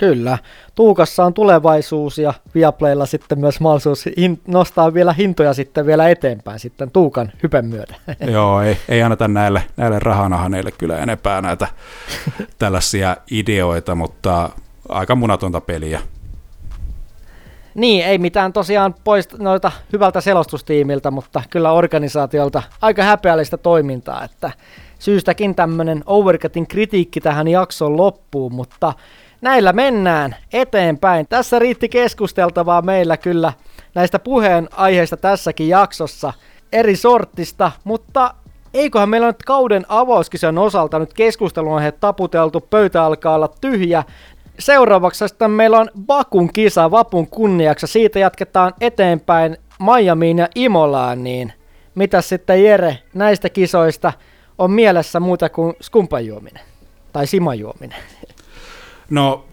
Kyllä. Tuukassa on tulevaisuus ja Viaplaylla sitten myös mahdollisuus hin- nostaa vielä hintoja sitten vielä eteenpäin sitten Tuukan hypen myötä. Joo, ei, ei anneta näille, näille rahanahaneille kyllä enempää näitä tällaisia ideoita, mutta aika munatonta peliä. Niin, ei mitään tosiaan pois noita hyvältä selostustiimiltä, mutta kyllä organisaatiolta aika häpeällistä toimintaa, että syystäkin tämmöinen Overcutin kritiikki tähän jakson loppuun, mutta näillä mennään eteenpäin. Tässä riitti keskusteltavaa meillä kyllä näistä puheenaiheista tässäkin jaksossa eri sortista, mutta eiköhän meillä nyt kauden avauskisan osalta nyt keskustelun taputeltu, pöytä alkaa olla tyhjä. Seuraavaksi sitten meillä on Bakun kisa Vapun kunniaksi. Siitä jatketaan eteenpäin Miamiin ja Imolaan, niin mitä sitten Jere näistä kisoista on mielessä muuta kuin skumpan juominen? Tai siman juominen? No,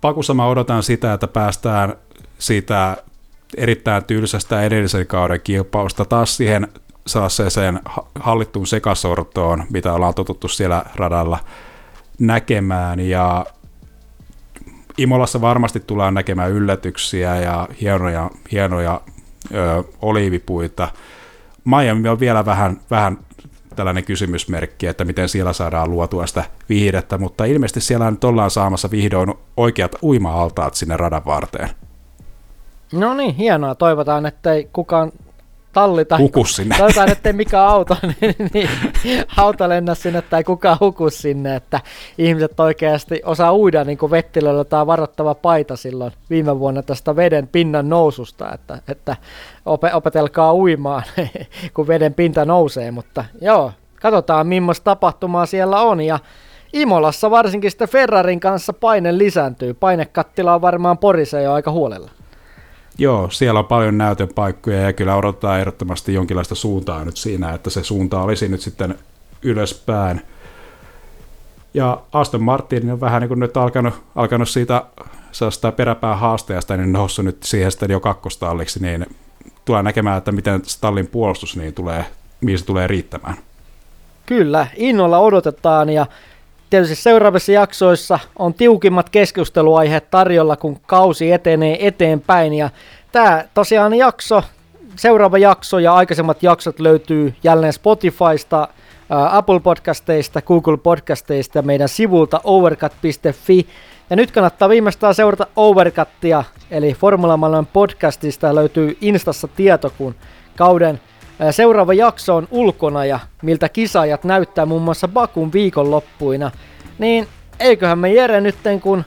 Pakussa mä odotan sitä, että päästään siitä erittäin tylsästä edellisen kauden kilpausta taas siihen sellaiseen hallittuun sekasortoon, mitä ollaan totuttu siellä radalla näkemään. Ja Imolassa varmasti tullaan näkemään yllätyksiä ja hienoja, hienoja ö, oliivipuita. Miami on vielä vähän, vähän tällainen kysymysmerkki, että miten siellä saadaan luotua sitä viihdettä, mutta ilmeisesti siellä nyt ollaan saamassa vihdoin oikeat uima-altaat sinne radan varteen. No niin, hienoa. Toivotaan, ettei kukaan talli tai... Huku sinne. Toivotaan, ettei mikään auto, niin, niin, auto lennä sinne tai kukaan huku sinne, että ihmiset oikeasti osaa uida niin kuin vettilöllä tai varoittava paita silloin viime vuonna tästä veden pinnan noususta, että, että opetelkaa uimaan, kun veden pinta nousee, mutta joo, katsotaan millaista tapahtumaa siellä on ja Imolassa varsinkin sitten Ferrarin kanssa paine lisääntyy. Painekattila on varmaan Porissa jo aika huolella. Joo, siellä on paljon näytön paikkoja ja kyllä odotetaan ehdottomasti jonkinlaista suuntaa nyt siinä, että se suunta olisi nyt sitten ylöspäin. Ja Aston Martin on vähän niin kuin nyt alkanut, alkanut siitä sellaista peräpään haasteesta, niin noussut nyt siihen sitten jo kakkostalliksi, niin tulee näkemään, että miten stallin puolustus niin tulee, mihin se tulee riittämään. Kyllä, innolla odotetaan ja tietysti seuraavissa jaksoissa on tiukimmat keskusteluaiheet tarjolla, kun kausi etenee eteenpäin. Ja tämä tosiaan jakso, seuraava jakso ja aikaisemmat jaksot löytyy jälleen Spotifysta, Apple Podcasteista, Google Podcasteista ja meidän sivulta overcut.fi. Ja nyt kannattaa viimeistään seurata Overcuttia, eli Formula Maailman podcastista löytyy Instassa tieto, kun kauden Seuraava jakso on ulkona ja miltä kisaajat näyttää muun muassa Bakun viikonloppuina. Niin eiköhän me Jere nytten kun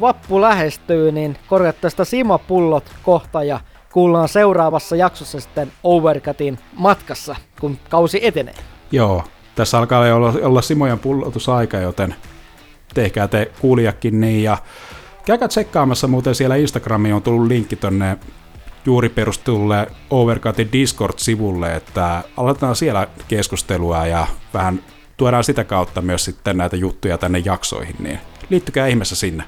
vappu lähestyy, niin korjattaista simapullot kohta ja kuullaan seuraavassa jaksossa sitten Overcutin matkassa, kun kausi etenee. Joo, tässä alkaa olla, olla Simojan pullotusaika, joten tehkää te kuulijakin niin ja käykää tsekkaamassa muuten siellä Instagramiin on tullut linkki tonne juuri perustulle Overcutin Discord-sivulle, että aloitetaan siellä keskustelua ja vähän tuodaan sitä kautta myös sitten näitä juttuja tänne jaksoihin, niin liittykää ihmeessä sinne.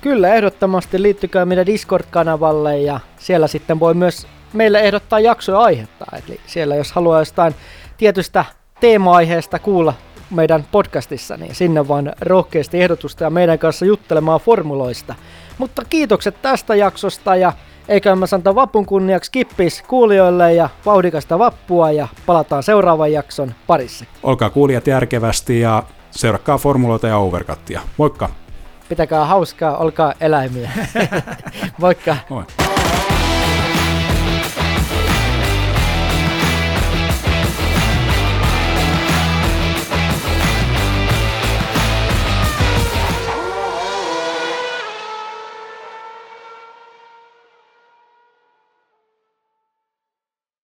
Kyllä, ehdottomasti liittykää meidän Discord-kanavalle ja siellä sitten voi myös meille ehdottaa jaksoja aihetta. Eli siellä jos haluaa jostain tietystä teema-aiheesta kuulla meidän podcastissa, niin sinne vaan rohkeasti ehdotusta ja meidän kanssa juttelemaan formuloista. Mutta kiitokset tästä jaksosta ja eikä mä sanoa vapun kunniaksi kippis kuulijoille ja vauhdikasta vappua ja palataan seuraavan jakson parissa. Olkaa kuulijat järkevästi ja seurakkaa formuloita ja overcuttia. Moikka! Pitäkää hauskaa, olkaa eläimiä. Moikka! Moi.